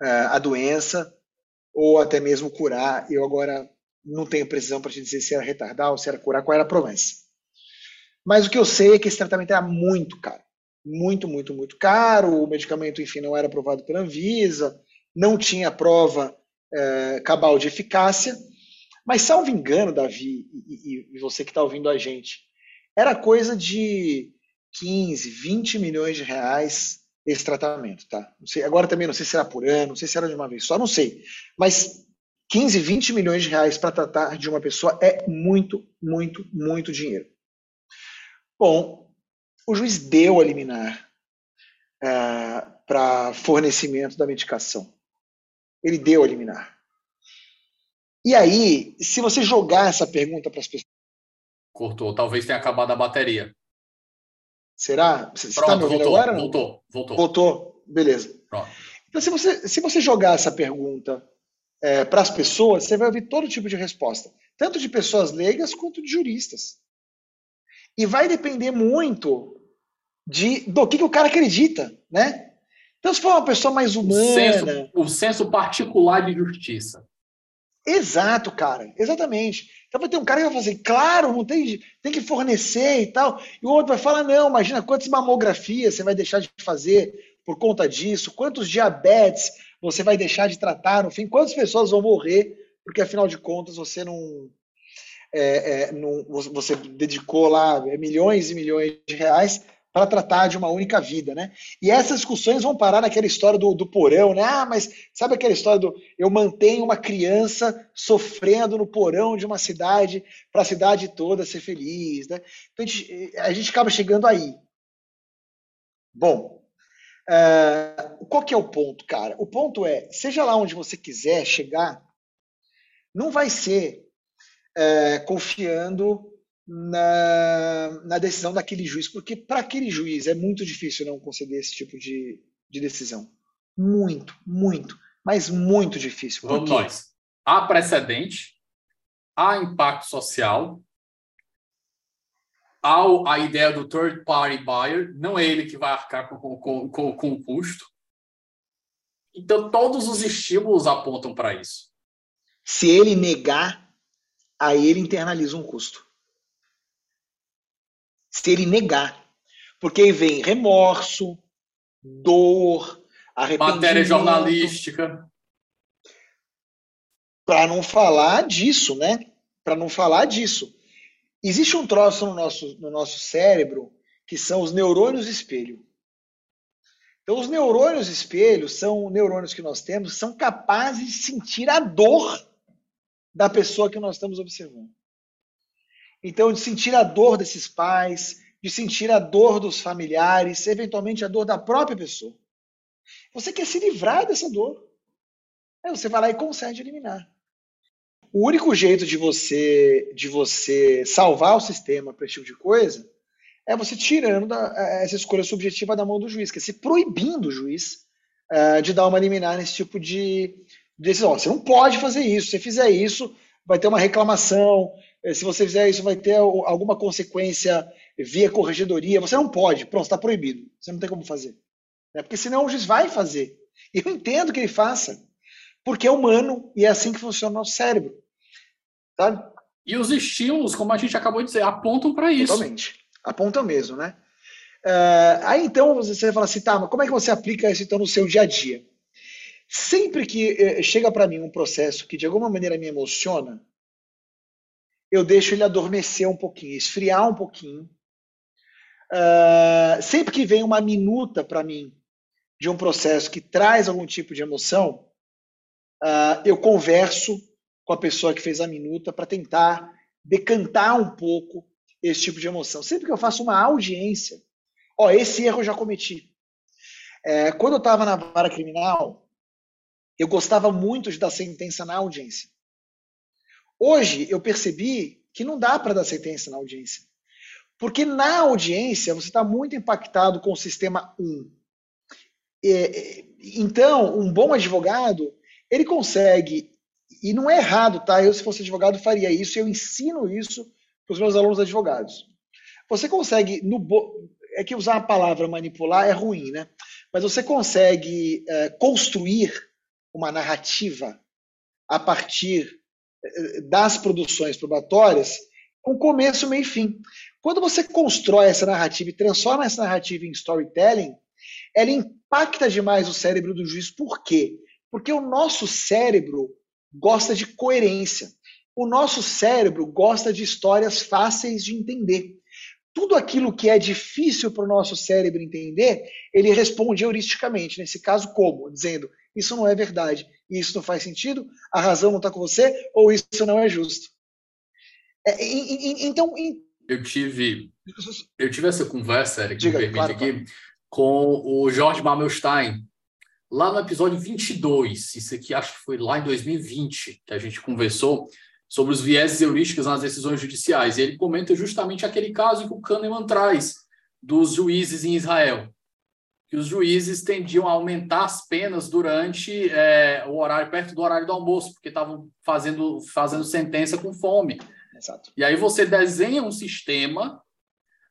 a doença ou até mesmo curar. Eu agora não tenho precisão para te dizer se era retardar ou se era curar, qual era a promessa. Mas o que eu sei é que esse tratamento era muito caro. Muito, muito, muito caro. O medicamento, enfim, não era aprovado pela Anvisa, não tinha prova é, cabal de eficácia. Mas, salvo engano, Davi, e, e você que está ouvindo a gente, era coisa de 15, 20 milhões de reais esse tratamento, tá? Não sei, agora também não sei se era por ano, não sei se era de uma vez só, não sei. Mas 15, 20 milhões de reais para tratar de uma pessoa é muito, muito, muito dinheiro. Bom, o juiz deu a liminar é, para fornecimento da medicação. Ele deu a liminar. E aí, se você jogar essa pergunta para as pessoas. Cortou, talvez tenha acabado a bateria. Será? Você está me ouvindo voltou, agora? Voltou, voltou. Voltou, beleza. Pronto. Então, se você, se você jogar essa pergunta é, para as pessoas, você vai ouvir todo tipo de resposta, tanto de pessoas leigas quanto de juristas. E vai depender muito de, do que, que o cara acredita, né? Então, se for uma pessoa mais humana. O senso, o senso particular de justiça. Exato, cara. Exatamente. Então vai ter um cara que vai assim, claro, não tem, tem que fornecer e tal. E o outro vai falar, não, imagina quantas mamografias você vai deixar de fazer por conta disso, quantos diabetes você vai deixar de tratar, no fim, quantas pessoas vão morrer, porque afinal de contas você não, é, é, no, você dedicou lá milhões e milhões de reais para tratar de uma única vida, né? E essas discussões vão parar naquela história do, do porão, né? Ah, mas sabe aquela história do eu mantenho uma criança sofrendo no porão de uma cidade para a cidade toda ser feliz, né? Então a gente, a gente acaba chegando aí. Bom, uh, qual que é o ponto, cara? O ponto é, seja lá onde você quiser chegar, não vai ser é, confiando na, na, decisão daquele juiz, porque para aquele juiz é muito difícil não conceder esse tipo de, de decisão. Muito, muito, mas muito difícil. Vamos nós. Há precedente, há impacto social, há a ideia do third party buyer, não é ele que vai arcar com, com, com, com o custo. Então, todos os estímulos apontam para isso. Se ele negar aí ele internaliza um custo. Se ele negar. Porque aí vem remorso, dor, arrependimento. Matéria jornalística. Para não falar disso, né? Para não falar disso. Existe um troço no nosso, no nosso cérebro que são os neurônios espelho. Então, os neurônios espelho são neurônios que nós temos, são capazes de sentir a dor da pessoa que nós estamos observando. Então, de sentir a dor desses pais, de sentir a dor dos familiares, eventualmente a dor da própria pessoa. Você quer se livrar dessa dor. Aí você vai lá e consegue eliminar. O único jeito de você de você salvar o sistema para esse tipo de coisa é você tirando da, é, essa escolha subjetiva da mão do juiz, que é se proibindo o juiz uh, de dar uma liminar nesse tipo de, decisão. Você não pode fazer isso. Se fizer isso, vai ter uma reclamação. Eh, se você fizer isso, vai ter alguma consequência via corregedoria. Você não pode. Pronto, está proibido. Você não tem como fazer. Né? Porque senão o juiz vai fazer. E eu entendo que ele faça. Porque é humano e é assim que funciona o nosso cérebro. Sabe? E os estímulos, como a gente acabou de dizer, apontam para isso. Totalmente. Apontam mesmo, né? Uh, aí então você fala assim, tá, mas como é que você aplica isso então no seu dia a dia? Sempre que eh, chega para mim um processo que de alguma maneira me emociona, eu deixo ele adormecer um pouquinho, esfriar um pouquinho, Uh, sempre que vem uma minuta para mim de um processo que traz algum tipo de emoção, uh, eu converso com a pessoa que fez a minuta para tentar decantar um pouco esse tipo de emoção. Sempre que eu faço uma audiência, ó, esse erro eu já cometi. É, quando eu estava na vara criminal, eu gostava muito de dar sentença na audiência. Hoje eu percebi que não dá para dar sentença na audiência. Porque na audiência você está muito impactado com o sistema 1. então, um bom advogado, ele consegue, e não é errado, tá? Eu, se fosse advogado, faria isso, eu ensino isso para os meus alunos advogados. Você consegue, no é que usar a palavra manipular é ruim, né? Mas você consegue é, construir uma narrativa a partir é, das produções probatórias com começo, meio e fim. Quando você constrói essa narrativa e transforma essa narrativa em storytelling, ela impacta demais o cérebro do juiz. Por quê? Porque o nosso cérebro gosta de coerência. O nosso cérebro gosta de histórias fáceis de entender. Tudo aquilo que é difícil para o nosso cérebro entender, ele responde heuristicamente. Nesse caso, como? Dizendo: isso não é verdade, isso não faz sentido, a razão não está com você, ou isso não é justo. É, então. Eu tive, eu tive essa conversa, Eric, Diga, me claro, aqui, claro. com o Jorge Mamelstein, lá no episódio 22. Isso aqui acho que foi lá em 2020 que a gente conversou sobre os vieses heurísticos nas decisões judiciais. E ele comenta justamente aquele caso que o Kahneman traz dos juízes em Israel, que os juízes tendiam a aumentar as penas durante é, o horário, perto do horário do almoço, porque estavam fazendo, fazendo sentença com fome. Exato. E aí você desenha um sistema,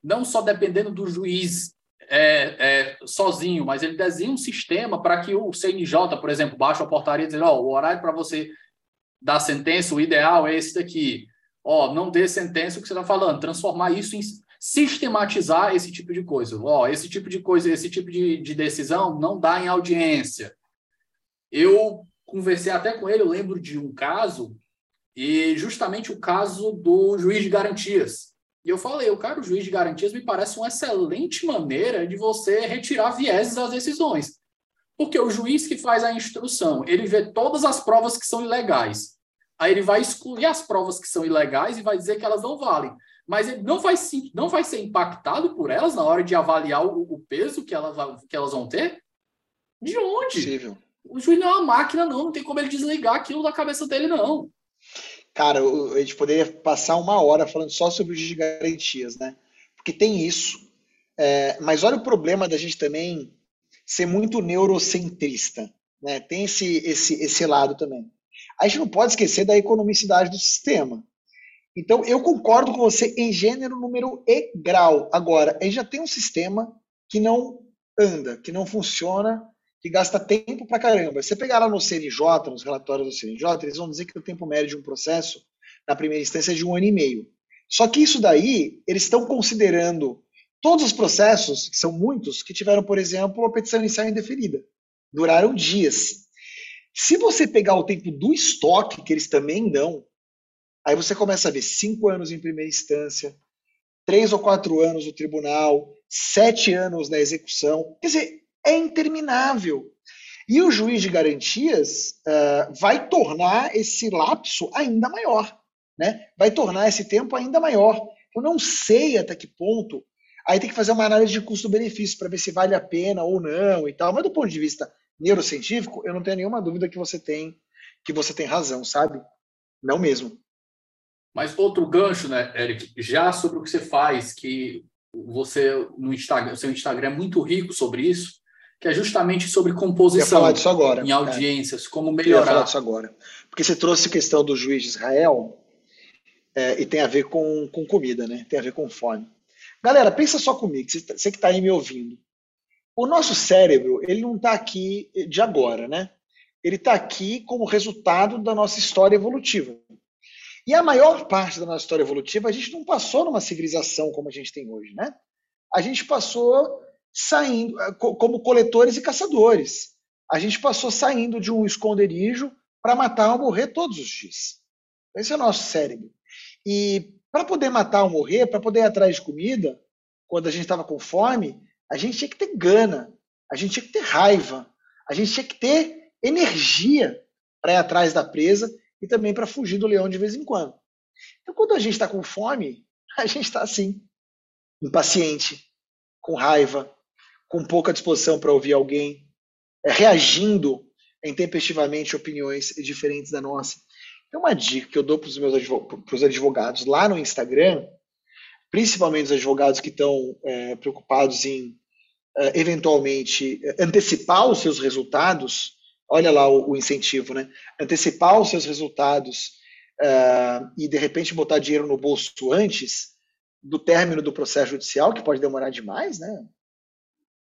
não só dependendo do juiz é, é, sozinho, mas ele desenha um sistema para que o CNJ, por exemplo, baixe a portaria e dizer, ó, oh, o horário para você dar sentença, o ideal é esse daqui. Ó, oh, não dê sentença o que você está falando, transformar isso em sistematizar esse tipo de coisa. Ó, esse tipo de coisa, esse tipo de, de decisão não dá em audiência. Eu conversei até com ele, eu lembro de um caso e justamente o caso do juiz de garantias. E eu falei, o cara, o juiz de garantias me parece uma excelente maneira de você retirar vieses das decisões. Porque o juiz que faz a instrução, ele vê todas as provas que são ilegais. Aí ele vai excluir as provas que são ilegais e vai dizer que elas não valem. Mas ele não vai, não vai ser impactado por elas na hora de avaliar o, o peso que elas, que elas vão ter? De onde? Possível. O juiz não é uma máquina, não. Não tem como ele desligar aquilo da cabeça dele, não. Cara, a gente poderia passar uma hora falando só sobre os de garantias, né? Porque tem isso. É, mas olha o problema da gente também ser muito neurocentrista, né? Tem esse, esse, esse lado também. A gente não pode esquecer da economicidade do sistema. Então, eu concordo com você em gênero, número e grau. Agora, a gente já tem um sistema que não anda, que não funciona que gasta tempo pra caramba. Você pegar lá no CNJ, nos relatórios do CNJ, eles vão dizer que o tempo médio de um processo, na primeira instância, é de um ano e meio. Só que isso daí, eles estão considerando todos os processos, que são muitos, que tiveram, por exemplo, a petição inicial indeferida. Duraram dias. Se você pegar o tempo do estoque, que eles também dão, aí você começa a ver cinco anos em primeira instância, três ou quatro anos no tribunal, sete anos na execução. Quer dizer, é interminável. E o juiz de garantias uh, vai tornar esse lapso ainda maior, né? vai tornar esse tempo ainda maior. Eu não sei até que ponto. Aí tem que fazer uma análise de custo-benefício para ver se vale a pena ou não e tal. Mas do ponto de vista neurocientífico, eu não tenho nenhuma dúvida que você tem que você tem razão, sabe? Não mesmo. Mas outro gancho, né, Eric, já sobre o que você faz, que você no Instagram, o seu Instagram é muito rico sobre isso que é justamente sobre composição agora, em audiências, é. como melhorar. Eu falar disso agora. Porque você trouxe a questão do juiz de Israel é, e tem a ver com, com comida, né? Tem a ver com fome. Galera, pensa só comigo, você, você que está aí me ouvindo. O nosso cérebro, ele não está aqui de agora, né? Ele está aqui como resultado da nossa história evolutiva. E a maior parte da nossa história evolutiva, a gente não passou numa civilização como a gente tem hoje, né? A gente passou saindo eh, como coletores e caçadores. A gente passou saindo de um esconderijo para matar ou morrer todos os dias. Esse é o nosso cérebro. E para poder matar ou morrer, para poder ir atrás de comida, quando a gente estava com fome, a gente tinha que ter gana, a gente tinha que ter raiva, a gente tinha que ter energia para ir atrás da presa e também para fugir do leão de vez em quando. Então, quando a gente está com fome, a gente está assim, impaciente, com raiva, com pouca disposição para ouvir alguém, é, reagindo intempestivamente opiniões diferentes da nossa. Então, uma dica que eu dou para os meus advogados, advogados lá no Instagram, principalmente os advogados que estão é, preocupados em é, eventualmente antecipar os seus resultados, olha lá o, o incentivo, né? Antecipar os seus resultados uh, e de repente botar dinheiro no bolso antes do término do processo judicial, que pode demorar demais, né?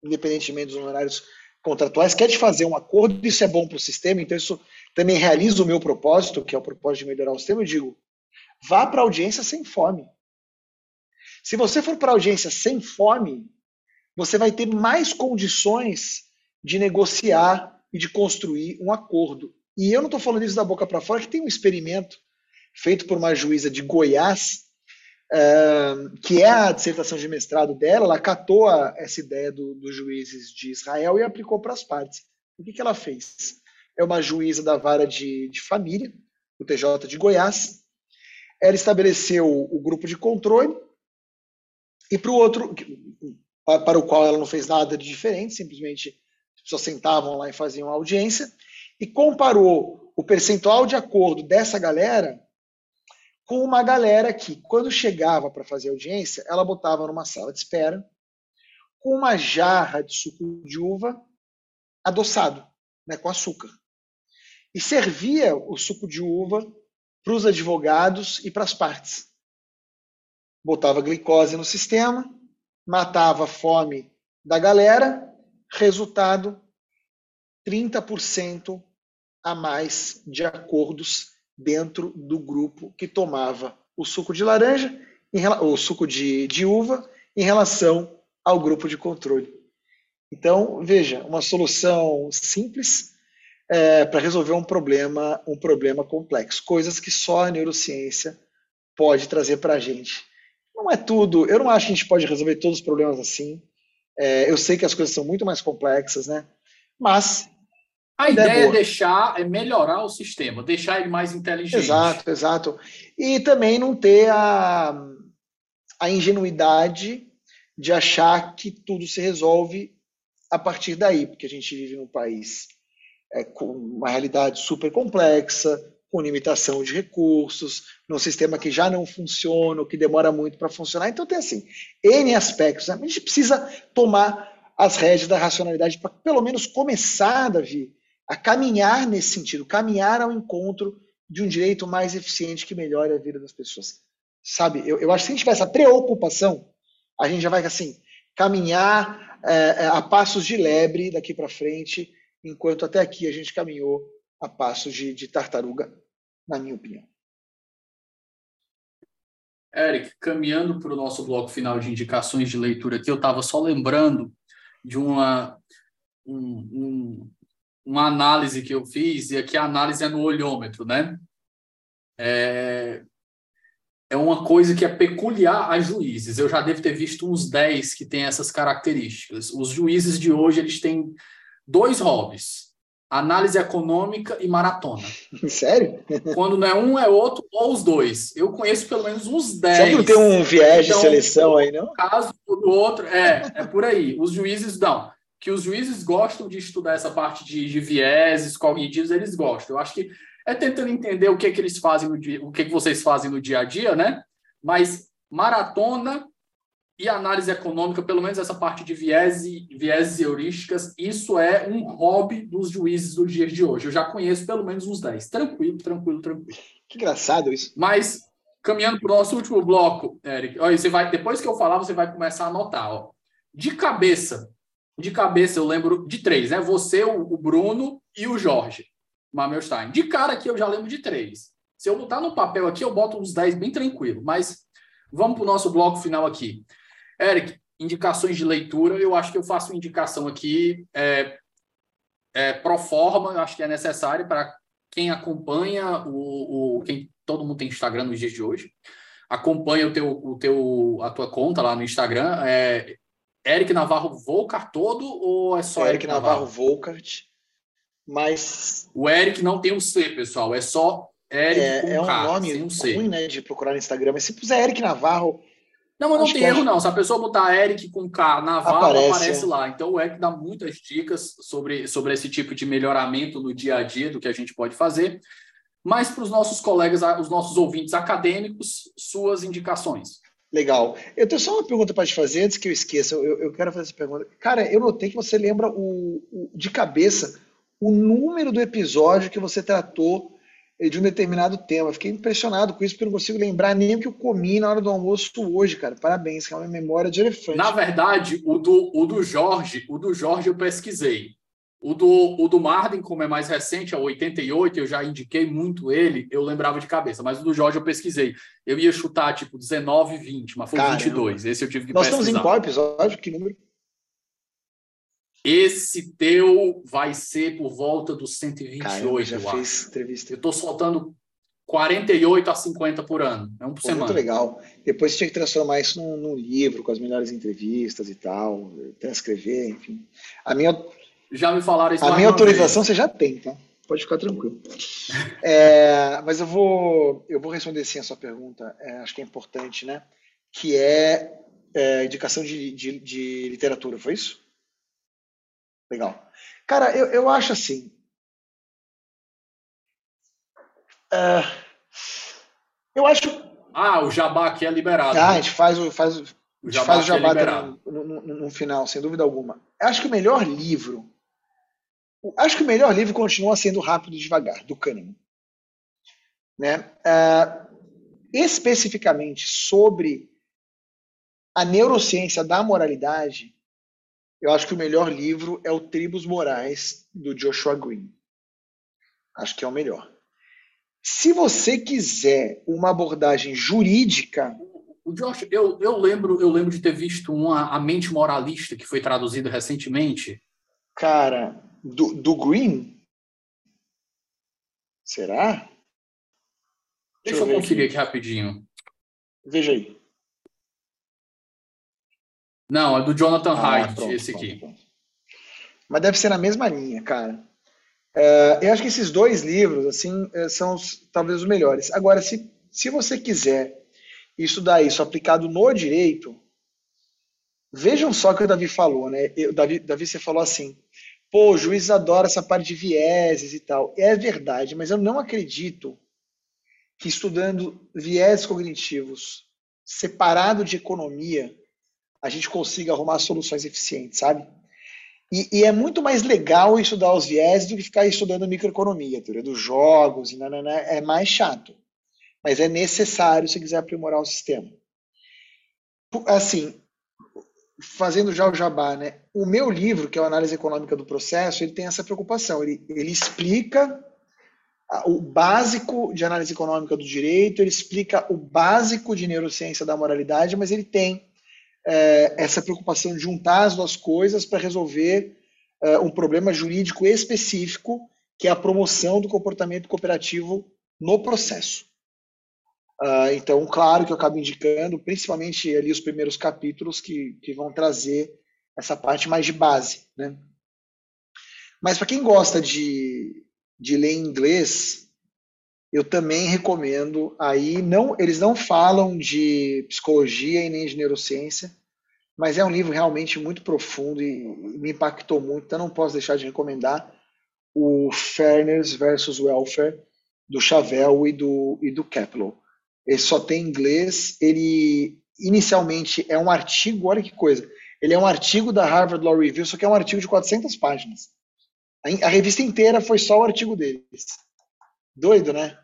Independentemente dos honorários contratuais, quer te fazer um acordo, isso é bom para o sistema, então isso também realiza o meu propósito, que é o propósito de melhorar o sistema, eu digo, vá para a audiência sem fome. Se você for para a audiência sem fome, você vai ter mais condições de negociar e de construir um acordo. E eu não estou falando isso da boca para fora, que tem um experimento feito por uma juíza de Goiás, uh, que é a dissertação de mestrado dela, ela catou essa ideia do, dos juízes de Israel e aplicou para as partes. O que, que ela fez? É uma juíza da vara de, de família, o TJ de Goiás. Ela estabeleceu o grupo de controle e para o outro, para o qual ela não fez nada de diferente, simplesmente pessoas sentavam lá e faziam audiência, e comparou o percentual de acordo dessa galera com uma galera que, quando chegava para fazer audiência, ela botava numa sala de espera com uma jarra de suco de uva adoçado, né, com açúcar. E servia o suco de uva para os advogados e para as partes. Botava glicose no sistema, matava a fome da galera, resultado: 30% a mais de acordos dentro do grupo que tomava o suco de laranja, o suco de, de uva, em relação ao grupo de controle. Então, veja, uma solução simples é, para resolver um problema, um problema complexo, coisas que só a neurociência pode trazer para a gente. Não é tudo, eu não acho que a gente pode resolver todos os problemas assim. É, eu sei que as coisas são muito mais complexas, né? Mas a ideia é, é, deixar, é melhorar o sistema, deixar ele mais inteligente. Exato, exato. E também não ter a, a ingenuidade de achar que tudo se resolve a partir daí, porque a gente vive num país é, com uma realidade super complexa, com limitação de recursos, num sistema que já não funciona, que demora muito para funcionar. Então tem assim, N aspectos. Né? A gente precisa tomar as rédeas da racionalidade para pelo menos começar, Davi, a caminhar nesse sentido, caminhar ao encontro de um direito mais eficiente que melhore a vida das pessoas. Sabe, eu, eu acho que se a gente tiver essa preocupação, a gente já vai assim, caminhar é, é a passos de lebre daqui para frente, enquanto até aqui a gente caminhou a passos de, de tartaruga, na minha opinião. Eric, caminhando para o nosso bloco final de indicações de leitura aqui, eu estava só lembrando de uma, um, um, uma análise que eu fiz, e aqui a análise é no olhômetro, né? É, é uma coisa que é peculiar a juízes. Eu já devo ter visto uns 10 que têm essas características. Os juízes de hoje, eles têm dois hobbies. Análise econômica e maratona. Sério? Quando não é um, é outro, ou os dois. Eu conheço pelo menos uns 10. Será que não tem um viés então, de seleção aí, não? caso do outro, é, é por aí. Os juízes, não que os juízes gostam de estudar essa parte de, de vieses cognitivos, eles gostam. Eu acho que é tentando entender o que, é que eles fazem no dia, o que, é que vocês fazem no dia a dia, né? Mas maratona e análise econômica, pelo menos essa parte de viés e, vieses heurísticas, isso é um hobby dos juízes dos dias de hoje. Eu já conheço pelo menos uns 10. Tranquilo, tranquilo, tranquilo. Que engraçado isso. Mas, caminhando para o nosso último bloco, Eric, olha, você vai, depois que eu falar, você vai começar a anotar. Ó. De cabeça, de cabeça, eu lembro de três, né? Você, o Bruno e o Jorge Mamelstein. De cara aqui, eu já lembro de três. Se eu botar no papel aqui, eu boto uns dez bem tranquilo. Mas vamos para o nosso bloco final aqui. Eric, indicações de leitura. Eu acho que eu faço uma indicação aqui é, é, pro forma, eu acho que é necessária para quem acompanha o, o, quem todo mundo tem Instagram nos dias de hoje. acompanha o teu, o teu, a tua conta lá no Instagram. É Eric Navarro Volcar todo ou é só Eric, Eric Navarro, Navarro Volcart? Mas. O Eric não tem um C, pessoal. É só Eric é, com é um K, nome um C. ruim, né, de procurar no Instagram. Mas se puser Eric Navarro. Não, mas não tem erro, não. Se a pessoa botar Eric com K Navarro, aparece, aparece é. lá. Então o Eric dá muitas dicas sobre, sobre esse tipo de melhoramento no dia a dia do que a gente pode fazer. Mas para os nossos colegas, os nossos ouvintes acadêmicos, suas indicações. Legal. Eu tenho só uma pergunta para te fazer, antes que eu esqueça. Eu, eu, quero fazer essa pergunta. Cara, eu notei que você lembra o, o, de cabeça o número do episódio que você tratou de um determinado tema. Fiquei impressionado com isso, porque eu não consigo lembrar nem o que eu comi na hora do almoço hoje, cara. Parabéns, que é uma memória de elefante. Na verdade, o do, o do Jorge, o do Jorge eu pesquisei. O do, o do Marden, como é mais recente, é 88, eu já indiquei muito ele, eu lembrava de cabeça, mas o do Jorge eu pesquisei. Eu ia chutar tipo 19, 20, mas foi Caramba. 22. Esse eu tive que Nós pesquisar. Nós estamos em qual episódio? Que número? Esse teu vai ser por volta dos 128, Caramba, já eu fiz acho. Entrevista. Eu estou soltando 48 a 50 por ano. É um por Pô, semana. Muito legal. Depois você tinha que transformar isso num, num, livro com as melhores entrevistas e tal, transcrever, enfim. A minha já me falaram isso. A minha autorização vez. você já tem, tá? Pode ficar tranquilo. é, mas eu vou, eu vou responder sim a sua pergunta. É, acho que é importante, né? Que é, é indicação de, de, de, literatura, foi isso? Legal. Cara, eu, eu acho assim. É, eu acho. Ah, o jabá aqui é liberado. Ah, a gente faz o, faz, o jabá, faz o jabá é no, no, no, final, sem dúvida alguma. Acho que o melhor livro Acho que o melhor livro continua sendo Rápido e Devagar, do Kahneman. Né? Uh, especificamente sobre a neurociência da moralidade, eu acho que o melhor livro é o Tribos Morais, do Joshua Green. Acho que é o melhor. Se você quiser uma abordagem jurídica. O Josh, eu, eu lembro eu lembro de ter visto uma A Mente Moralista, que foi traduzido recentemente. Cara, do, do Green? Será? Deixa, Deixa eu, eu conferir aqui. aqui rapidinho. Veja aí. Não, é do Jonathan ah, Haidt, pronto, esse pronto, aqui. Pronto. Mas deve ser na mesma linha, cara. É, eu acho que esses dois livros, assim, é, são os, talvez os melhores. Agora, se, se você quiser estudar isso aplicado no direito, vejam só o que o Davi falou, né? Eu, Davi, Davi, você falou assim: pô, o juiz adora essa parte de vieses e tal. É verdade, mas eu não acredito que estudando vieses cognitivos separado de economia, a gente consiga arrumar soluções eficientes, sabe? E, e, é muito mais legal estudar os vieses do que ficar estudando microeconomia, teoria dos jogos, e nanana, é mais chato. Mas é necessário se quiser aprimorar o sistema. Assim, fazendo já o jabá, né? O meu livro, que é a Análise Econômica do Processo, ele tem essa preocupação. Ele, ele explica o básico de análise econômica do direito, ele explica o básico de neurociência da moralidade, mas ele tem é, essa preocupação de juntar as duas coisas para resolver é, um problema jurídico específico, que é a promoção do comportamento cooperativo no processo. Uh, então, claro que eu acabo indicando, principalmente ali os primeiros capítulos que, que vão trazer essa parte mais de base, né? Mas para quem gosta de, de ler em inglês, eu também recomendo. Aí não, eles não falam de psicologia e nem de neurociência, mas é um livro realmente muito profundo e, me impactou muito. Então não posso deixar de recomendar o Fairness versus Welfare do Chavel e do e do ele só tem inglês, ele inicialmente é um artigo, olha que coisa, ele é um artigo da Harvard Law Review, só que é um artigo de 400 páginas. A, a revista inteira foi só o artigo deles. Doido, né?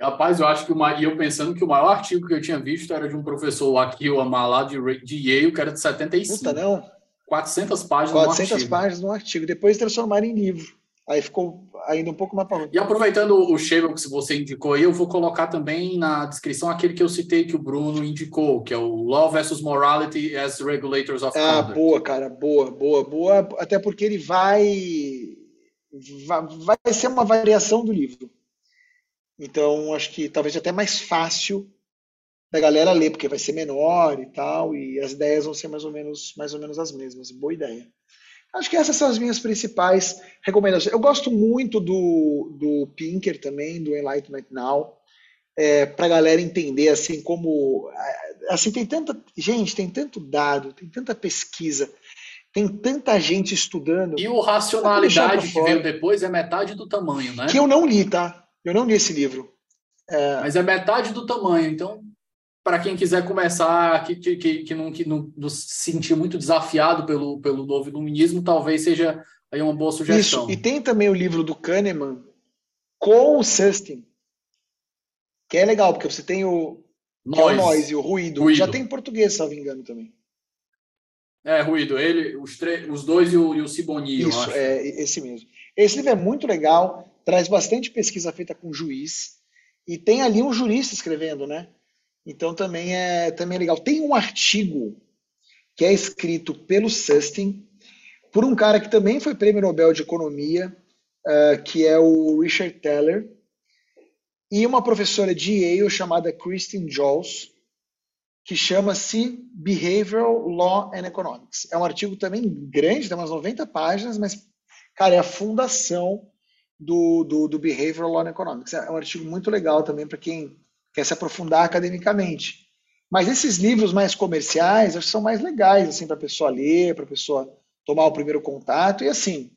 Rapaz, eu acho que o e eu pensando que o maior artigo que eu tinha visto era de um professor aqui, o Amalá, de, de Yale, que era de 75. Puta, não. 400 páginas 400 páginas no artigo. Depois transformaram em livro. Aí ficou ainda um pouco mais para E aproveitando o Shevel que você indicou aí, eu vou colocar também na descrição aquele que eu citei que o Bruno indicou, que é o Law versus Morality as Regulators of ah, Conduct. Ah, boa, cara, boa, boa, boa. Até porque ele vai, vai, vai ser uma variação do livro. Então, acho que talvez até mais fácil da galera ler, porque vai ser menor e tal, e as ideias vão ser mais ou menos, mais ou menos as mesmas. Boa ideia. Acho que essas são as minhas principais recomendações. Eu gosto muito do, do Pinker também, do Enlightenment Now, é, para a galera entender assim como assim tem tanta gente, tem tanto dado, tem tanta pesquisa, tem tanta gente estudando. E o Racionalidade que veio depois é metade do tamanho, né? Que eu não li, tá? Eu não li esse livro. É... Mas é metade do tamanho, então para quem quiser começar, que, que, que, não, que não, se sentir muito desafiado pelo, pelo novo iluminismo, talvez seja aí uma boa sugestão. Isso, e tem também o livro do Kahneman com o Sustin, que é legal, porque você tem o noise, é o, o ruído. ruído. Já tem em português, se não me engano, também. É, ruído. Ele, os, os dois e o, e o Siboni, Isso, é esse mesmo. Esse livro é muito legal, traz bastante pesquisa feita com juiz, e tem ali um jurista escrevendo, né? Então também é, também é legal. Tem um artigo que é escrito pelo Sustin, por um cara que também foi prêmio Nobel de Economia, uh, que é o Richard Teller, e uma professora de Yale chamada Christine Jones, que chama-se Behavioral Law and Economics. É um artigo também grande, tem umas 90 páginas, mas, cara, é a fundação do, do, do Behavioral Law Economics. É um artigo muito legal também para quem quer se aprofundar academicamente. Mas esses livros mais comerciais, acho que são mais legais assim para a pessoa ler, para a pessoa tomar o primeiro contato. E assim,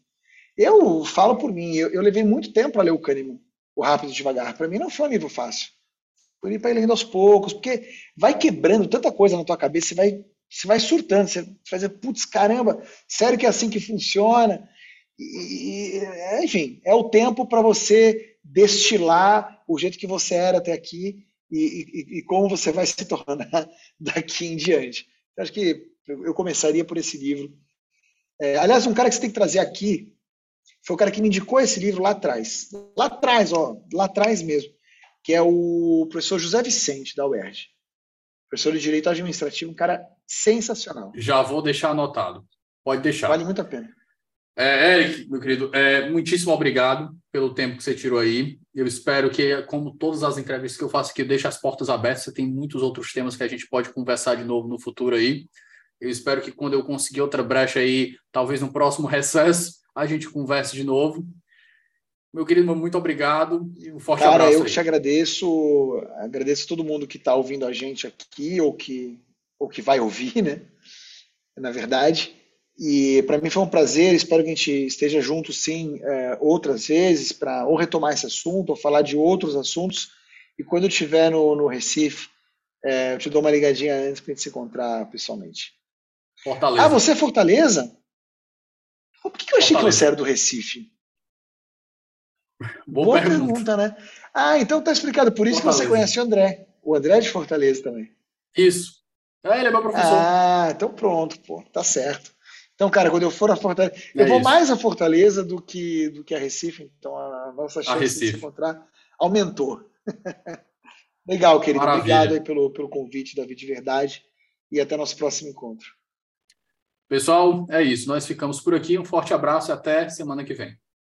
eu falo por mim, eu, eu levei muito tempo para ler o Kahneman, o Rápido e Devagar. Para mim não foi um livro fácil. Por ir para lendo aos poucos, porque vai quebrando tanta coisa na tua cabeça, você vai, você vai surtando, você vai dizer, putz, caramba, sério que é assim que funciona? E, enfim, é o tempo para você destilar o jeito que você era até aqui e, e, e como você vai se tornar daqui em diante. Eu acho que eu começaria por esse livro. É, aliás, um cara que você tem que trazer aqui foi o cara que me indicou esse livro lá atrás. Lá atrás, ó, lá atrás mesmo, que é o professor José Vicente, da UERJ. Professor de Direito Administrativo, um cara sensacional. Já vou deixar anotado. Pode deixar. Vale muito a pena. É, Eric, meu querido, é, muitíssimo obrigado pelo tempo que você tirou aí. Eu espero que, como todas as entrevistas que eu faço aqui, eu deixe as portas abertas. Você tem muitos outros temas que a gente pode conversar de novo no futuro aí. Eu espero que quando eu conseguir outra brecha aí, talvez no próximo recesso, a gente converse de novo. Meu querido, muito obrigado e um forte Cara, abraço. eu que te agradeço, agradeço todo mundo que está ouvindo a gente aqui ou que, ou que vai ouvir, né? Na verdade. E para mim foi um prazer, espero que a gente esteja junto sim é, outras vezes para ou retomar esse assunto ou falar de outros assuntos. E quando eu estiver no, no Recife, é, eu te dou uma ligadinha antes para a gente se encontrar pessoalmente. Fortaleza. Ah, você é Fortaleza? Por que, que eu achei Fortaleza. que você era do Recife? Boa, Boa pergunta. pergunta. né? Ah, então tá explicado. Por isso Fortaleza. que você conhece o André. O André é de Fortaleza também. Isso. Ah, ele é meu professor. Ah, então pronto, pô. Tá certo. Então, cara, quando eu for a Fortaleza, é eu vou isso. mais a Fortaleza do que, do que a Recife, então a nossa chance de se encontrar aumentou. Legal, querido. Maravilha. Obrigado aí pelo, pelo convite, Davi, de verdade. E até nosso próximo encontro. Pessoal, é isso. Nós ficamos por aqui. Um forte abraço e até semana que vem.